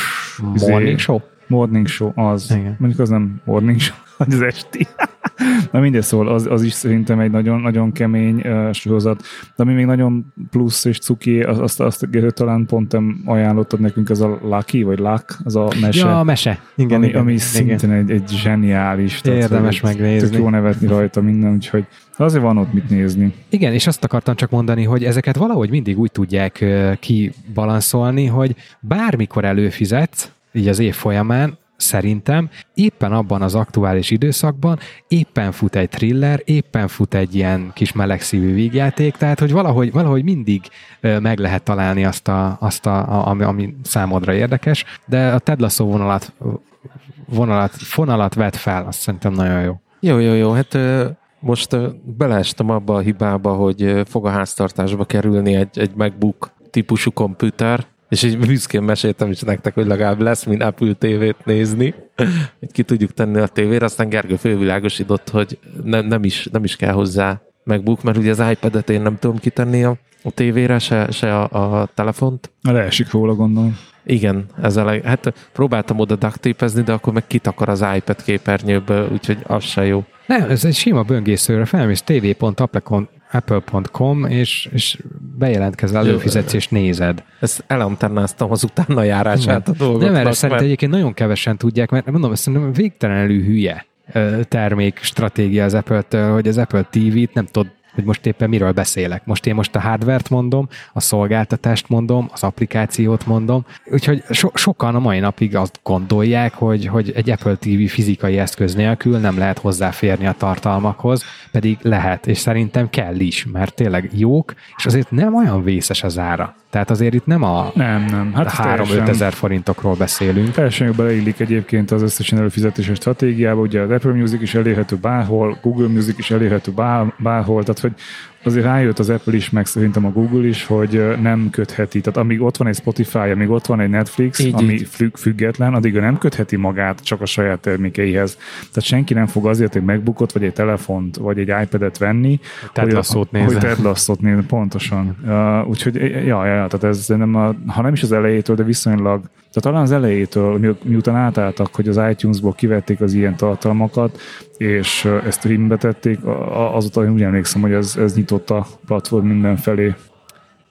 morning show? Morning show, az. Igen. Mondjuk az nem morning show, az esti. Na mindegy, szóval az, az is szerintem egy nagyon, nagyon kemény uh, sorozat. De ami még nagyon plusz és cuki, az- azt, azt, azt talán pont ajánlottad nekünk, ez a Lucky, vagy Luck, az a mese. Ja, a mese. Igen, ami, igen, ami igen. szintén egy, egy zseniális. tehát, Érdemes hogy megnézni. Tök jó nevetni rajta minden, úgyhogy azért van ott mit nézni. Igen, és azt akartam csak mondani, hogy ezeket valahogy mindig úgy tudják kibalanszolni, hogy bármikor előfizetsz, így az év folyamán, szerintem éppen abban az aktuális időszakban éppen fut egy thriller, éppen fut egy ilyen kis melegszívű vígjáték, tehát hogy valahogy, valahogy mindig meg lehet találni azt, a, azt a, ami, ami számodra érdekes, de a Ted Lasso vonalat, vonalat, fonalat vett fel, azt szerintem nagyon jó. Jó, jó, jó. Hát most beleestem abba a hibába, hogy fog a háztartásba kerülni egy, egy MacBook típusú komputer, és így büszkén meséltem is nektek, hogy legalább lesz, mint Apple TV-t nézni, hogy ki tudjuk tenni a tévére, aztán Gergő fővilágosított, hogy nem, nem, is, nem is kell hozzá MacBook, mert ugye az iPad-et én nem tudom kitenni a, a tévére, se, se a, a telefont. Leesik róla, gondolom. Igen, ezzel, a- hát próbáltam oda ducktapezni, de akkor meg kitakar az iPad képernyőből, úgyhogy az se jó. Nem, ez egy sima böngészőre, felmész tv.apple.com, és, és bejelentkezel, előfizetsz és nézed. Ezt elantennáztam az utána járását a dolgoknak. Nem, erre mert- szerintem egyébként nagyon kevesen tudják, mert mondom, szerintem végtelenül hülye termék stratégia az Apple-től, hogy az Apple TV-t nem tud hogy most éppen miről beszélek. Most én most a hardvert mondom, a szolgáltatást mondom, az applikációt mondom, úgyhogy so- sokan a mai napig azt gondolják, hogy, hogy egy Apple TV fizikai eszköz nélkül nem lehet hozzáférni a tartalmakhoz, pedig lehet, és szerintem kell is, mert tényleg jók, és azért nem olyan vészes az ára. Tehát azért itt nem a Nem, nem. Hát ez 3-5 teljesen- ezer forintokról beszélünk. Teljesen jól beleillik egyébként az összes előfizetéses stratégiába, ugye az Apple Music is elérhető bárhol, Google Music is elérhető bár, bárhol, tehát hogy azért rájött az Apple is, meg szerintem a Google is, hogy nem kötheti. Tehát amíg ott van egy Spotify, amíg ott van egy Netflix, Így, ami így. függ, független, addig ő nem kötheti magát csak a saját termékeihez. Tehát senki nem fog azért egy MacBookot, vagy egy telefont, vagy egy iPad-et venni, Ted hogy- Lasso-t Hogy nézze. Ted nézze, pontosan. Uh, úgyhogy, ja, ja, ja, tehát ez nem a, ha nem is az elejétől, de viszonylag, tehát talán az elejétől, mi, miután átálltak, hogy az iTunes-ból kivették az ilyen tartalmakat, és ezt streambe tették, azóta én úgy emlékszem, hogy ez, ez nyitott a platform mindenfelé.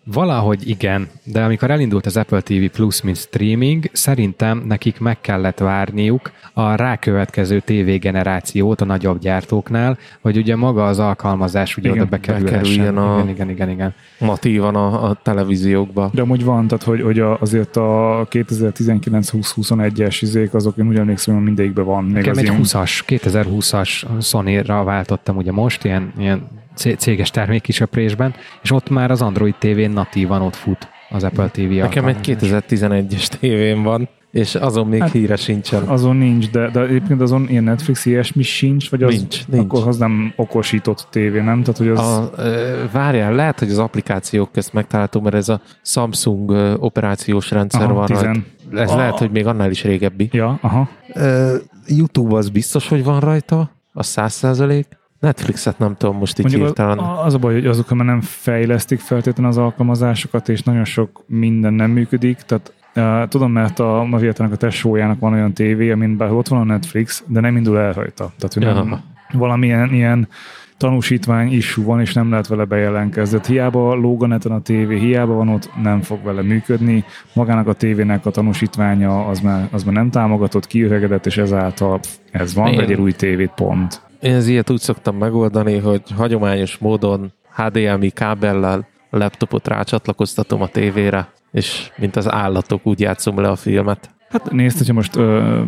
Valahogy igen, de amikor elindult az Apple TV Plus, mint streaming, szerintem nekik meg kellett várniuk a rákövetkező TV generációt a nagyobb gyártóknál, hogy ugye maga az alkalmazás ugye Igen, oda bekerülhessen. bekerüljön a- Igen, igen, igen, igen. natívan a, a televíziókba. De amúgy van, tehát hogy, hogy azért a 2019-20-21-es izék, azok én úgy emlékszem, hogy mindegyikben van. Még Nekem az egy ilyen- 20-as, 2020-as Sony-ra váltottam ugye most, ilyen, ilyen céges termékisöprésben, és ott már az Android TV-n natívan ott fut az Apple TV Nekem egy alkalmazás. 2011-es tévém van, és azon még Hát, híre sincsen. Azon nincs, de, de egyébként azon ilyen Netflix ilyesmi sincs, vagy az, Nincs, nincs. akkor az nem okosított tévé, nem? Tehát, hogy az... A, várjál, lehet, hogy az applikációk közt megtalálható, mert ez a Samsung operációs rendszer Aha, van tizen- rajta. Ez Ah. lehet, hogy még annál is régebbi. Ja, aha. YouTube az biztos, hogy van rajta, az 100 százalék. Netflixet nem tudom most így Mondjuk hirtelen. az, a baj, hogy azok már nem fejlesztik feltétlenül az alkalmazásokat, és nagyon sok minden nem működik. Tehát uh, tudom, mert a Maviatának a tesójának van olyan tévé, amin bár ott van a Netflix, de nem indul el rajta. Tehát, hogy nem, Aha. valamilyen ilyen tanúsítvány issue van, és nem lehet vele bejelentkezni. Tehát hiába lóg a neten a tévé, hiába van ott, nem fog vele működni. Magának a tévének a tanúsítványa az már, az már nem támogatott, kiöregedett, és ezáltal ez van, Igen. vegyél új tévét, pont. Én ez ilyet úgy szoktam megoldani, hogy hagyományos módon HDMI kábellel laptopot rácsatlakoztatom a tévére, és mint az állatok úgy játszom le a filmet. Hát nézd, hogyha most ö,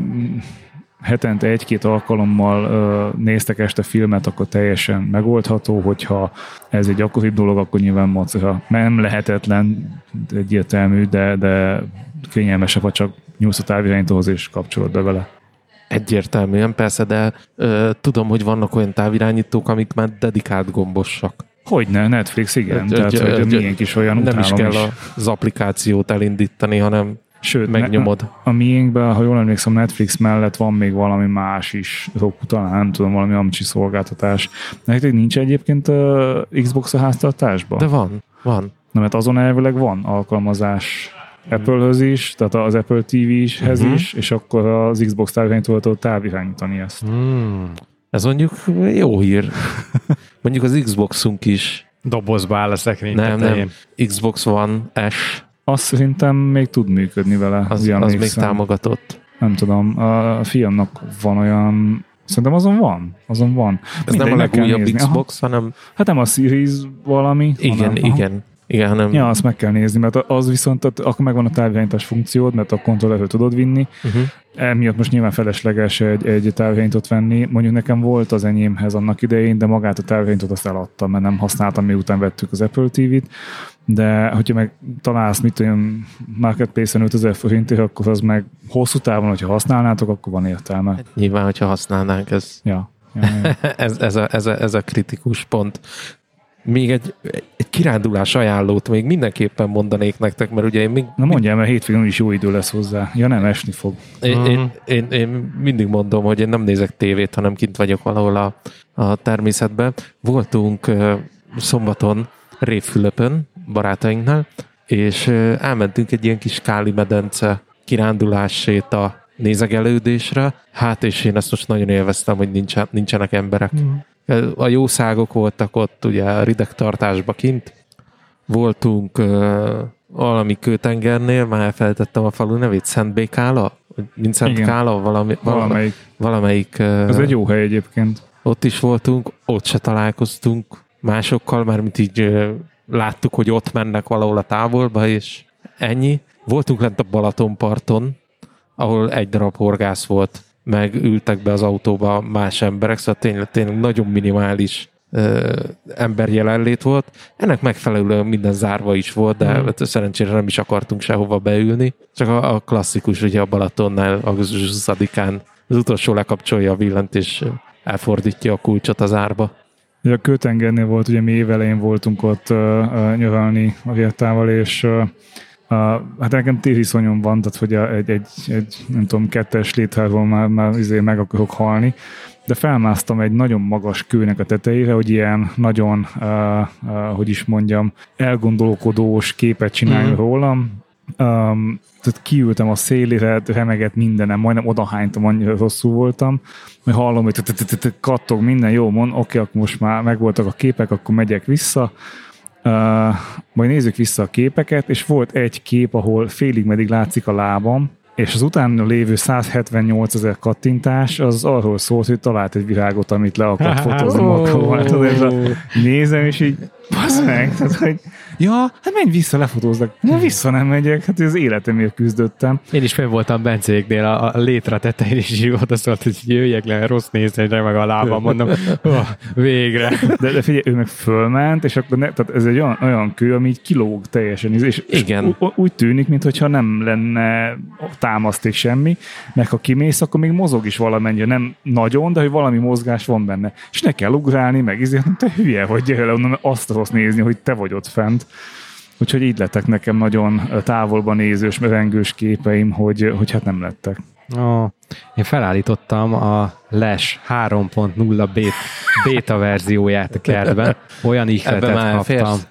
hetente egy-két alkalommal ö, néztek este filmet, akkor teljesen megoldható, hogyha ez egy akkoribb dolog, akkor nyilván macera. Nem lehetetlen, egyértelmű, de, de kényelmesebb, ha csak nyúlsz a távirányítóhoz és kapcsolod be vele. Egyértelműen persze, de ö, tudom, hogy vannak olyan távirányítók, amik már dedikált gombosak. Hogyne, Netflix, igen. Ö, Tehát, ö, hogy ö, miénk is olyan Nem is kell az applikációt elindítani, hanem Sőt, megnyomod. A miénkben, ha jól emlékszem, Netflix mellett van még valami más is, talán nem tudom, valami amcsi szolgáltatás. Nektek nincs egyébként uh, Xbox a háztartásban? De van, van. Na, mert azon elvileg van alkalmazás Apple-höz is, tehát az Apple TV-hez Mhm. is, és akkor az Xbox távirányítóval tudod távirányítani ezt. Hmm. Ez mondjuk jó hír. Mondjuk az Xboxunk is. Dobozba áll a szekrény Nem, tetején. nem. Xbox One S, Azt szerintem még tud működni vele. az, az még támogatott. Nem tudom, a fiamnak van olyan Szerintem azon van, azon van. Ez Mindegy, nem a legújabb nézni. Aha. Xbox, hanem Hát nem a Series valami. igen, hanem, aha. Igen. Hanem Ja, azt meg kell nézni, mert az viszont, tehát akkor megvan a távirányítás funkciód, mert a kontrollerről tudod vinni. uh-huh. Emiatt most nyilván felesleges egy, egy távirányítót venni. Mondjuk nekem volt az enyémhez annak idején, de magát a távirányítót azt eladtam, mert nem használtam, miután vettük az Apple TV-t. De hogyha meg találsz, mit olyan marketplace-en 5000 forintért, akkor az meg hosszú távon, hogyha használnátok, akkor van értelme. nyilván, hogyha használnánk, ez, Ja. ja, ja. [laughs] ez, ez, a, ez, a, ez a kritikus pont. Még egy, egy kirándulás ajánlót még mindenképpen mondanék nektek, mert ugye én még... Na mondjál, mert hétvégén is jó idő lesz hozzá. Ja nem, esni fog. Én, uh-huh. én, én, én mindig mondom, hogy én nem nézek tévét, hanem kint vagyok valahol a, a természetben. Voltunk uh, szombaton Révfülöpön barátainknál, és uh, elmentünk egy ilyen kis káli medence kirándulás séta nézegelődésre. Hát, és én ezt most nagyon élveztem, hogy nincsen, nincsenek emberek. Mm. A jószágok voltak ott, ugye a ridegtartásba kint. Voltunk uh, valami kőtengernél, már elfelejtettem a falu nevét, Szent Békála? Mint Szent Igen. Kála? Valami, valamelyik. valamelyik uh, Ez egy jó hely egyébként. Ott is voltunk, ott se találkoztunk másokkal, már mint így uh, láttuk, hogy ott mennek valahol a távolba, és ennyi. Voltunk lent a Balatonparton, ahol egy darab horgász volt, meg ültek be az autóba más emberek, szóval tényleg, tényleg nagyon minimális ö, ember jelenlét volt. Ennek megfelelően minden zárva is volt, de mm. szerencsére nem is akartunk sehova beülni. Csak a, a klasszikus, ugye a Balatonnál augusztus 20-án az utolsó lekapcsolja a villant, és elfordítja a kulcsot az árba. Ugye a Kőtengernél volt, ugye mi évelején voltunk ott uh, uh, nyövelni a Viettával, és Uh, hát nekem tériszonyom van, tehát hogy a, egy, egy, egy, nem tudom, kettes létházból már, már izé meg akarok halni, de felmásztam egy nagyon magas kőnek a tetejére, hogy ilyen nagyon, uh, uh, hogy is mondjam, elgondolkodós képet csináljon mm. rólam. Um, tehát kiültem a szélére, remegett mindenem, majdnem odahánytam, annyira rosszul voltam, majd hallom, hogy kattog minden, jó, mond, oké, akkor most már megvoltak a képek, akkor megyek vissza, Uh, majd nézzük vissza a képeket, és volt egy kép, ahol félig meddig látszik a lábam, és az utána lévő 178 ezer kattintás az arról szólt, hogy talált egy virágot, amit le akart [laughs] fotózni oh. Nézem, és így basz meg, tehát, hogy ja, hát menj vissza, lefotóznak. Ma vissza nem megyek, hát az életemért küzdöttem. Én is fenn voltam Bencéknél a, a létre tetején, és így oda szólt, hogy jöjjek le, rossz nézésre, meg a lábam, mondom, oh, végre. De, de figyelj, ő meg fölment, és akkor ne, tehát ez egy olyan, olyan kő, ami így kilóg teljesen, és, Igen. és úgy tűnik, mintha nem lenne támaszték semmi, meg ha kimész, akkor még mozog is valamennyire, nem nagyon, de hogy valami mozgás van benne. És ne kell ugrálni, meg ezért, te hülye vagy, gyere le azt rossz nézni, hogy te vagy ott fent. Úgyhogy így lettek nekem nagyon távolban nézős, merengős képeim, hogy, hogy hát nem lettek. Oh, én felállítottam a LES 3.0 beta verzióját a kertben. Olyan ihletet kaptam. Férsz.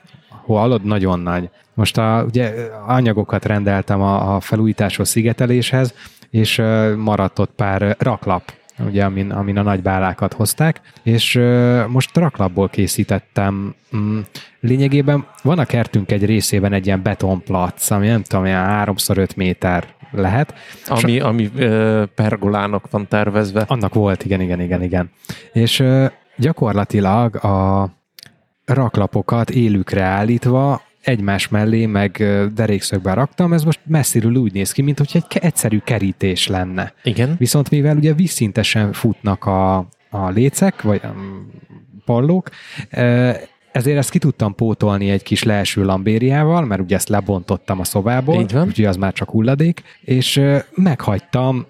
Hallod, nagyon nagy. Most a, ugye anyagokat rendeltem a, a felújításhoz, szigeteléshez, és maradt ott pár raklap ugye, amin, amin a nagy bálákat hozták, és uh, most raklapból készítettem. Mm, lényegében van a kertünk egy részében egy ilyen betonplac, ami nem tudom, ilyen 3x5 méter lehet. Ami, a, ami uh, pergolának van tervezve. Annak volt, igen, igen, igen, igen. És uh, gyakorlatilag a raklapokat élükre állítva egymás mellé, meg derékszögben raktam, ez most messziről úgy néz ki, mint hogy egy egyszerű kerítés lenne. Igen. Viszont mivel ugye vízszintesen futnak a, a lécek, vagy a pallók, ezért ezt ki tudtam pótolni egy kis leeső lambériával, mert ugye ezt lebontottam a szobából, úgyhogy az már csak hulladék, és meghagytam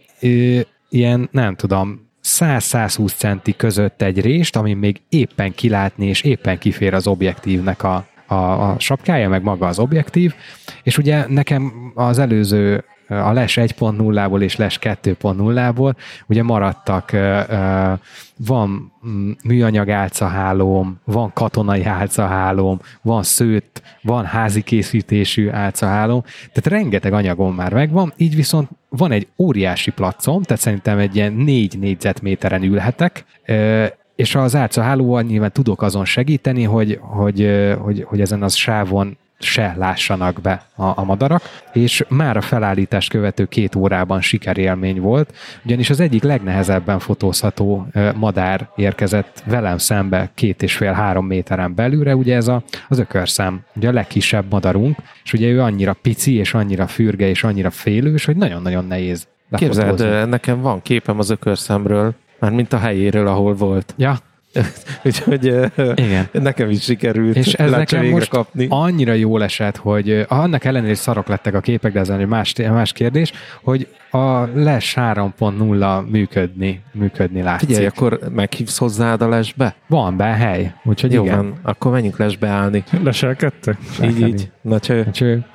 ilyen, nem tudom, 100-120 centi között egy rést, ami még éppen kilátni, és éppen kifér az objektívnek a, a, a sapkája, meg maga az objektív, és ugye nekem az előző a LES 1.0-ból és LES 2.0-ból ugye maradtak, van mm, műanyag álcahálóm, van katonai álcahálóm, van szőtt, van házi készítésű álcahálóm, tehát rengeteg anyagom már megvan, így viszont van egy óriási placom, tehát szerintem egy ilyen négy négyzetméteren ülhetek, és az árca hálóval nyilván tudok azon segíteni, hogy, hogy, hogy, hogy ezen az sávon se lássanak be a, a madarak, és már a felállítást követő két órában sikerélmény volt, ugyanis az egyik legnehezebben fotózható madár érkezett velem szembe két és fél-három méteren belülre, ugye ez a, az ökörszem, ugye a legkisebb madarunk, és ugye ő annyira pici, és annyira fürge, és annyira félős, hogy nagyon-nagyon nehéz Képzeld, nekem van képem az ökörszemről, már mint a helyéről, ahol volt. Ja. [laughs] Úgyhogy Igen. nekem is sikerült És ez nekem most kapni. annyira jól esett, hogy annak ellenére szarok lettek a képek, de ez egy más, más kérdés, hogy a LES 3.0 működni, működni látszik. Figyelj, akkor meghívsz hozzád a lesbe? Van be hely, úgyhogy Jó igen. van, akkor menjünk lesbe állni. Leselkedtek? Így, így. Na cső. Cső.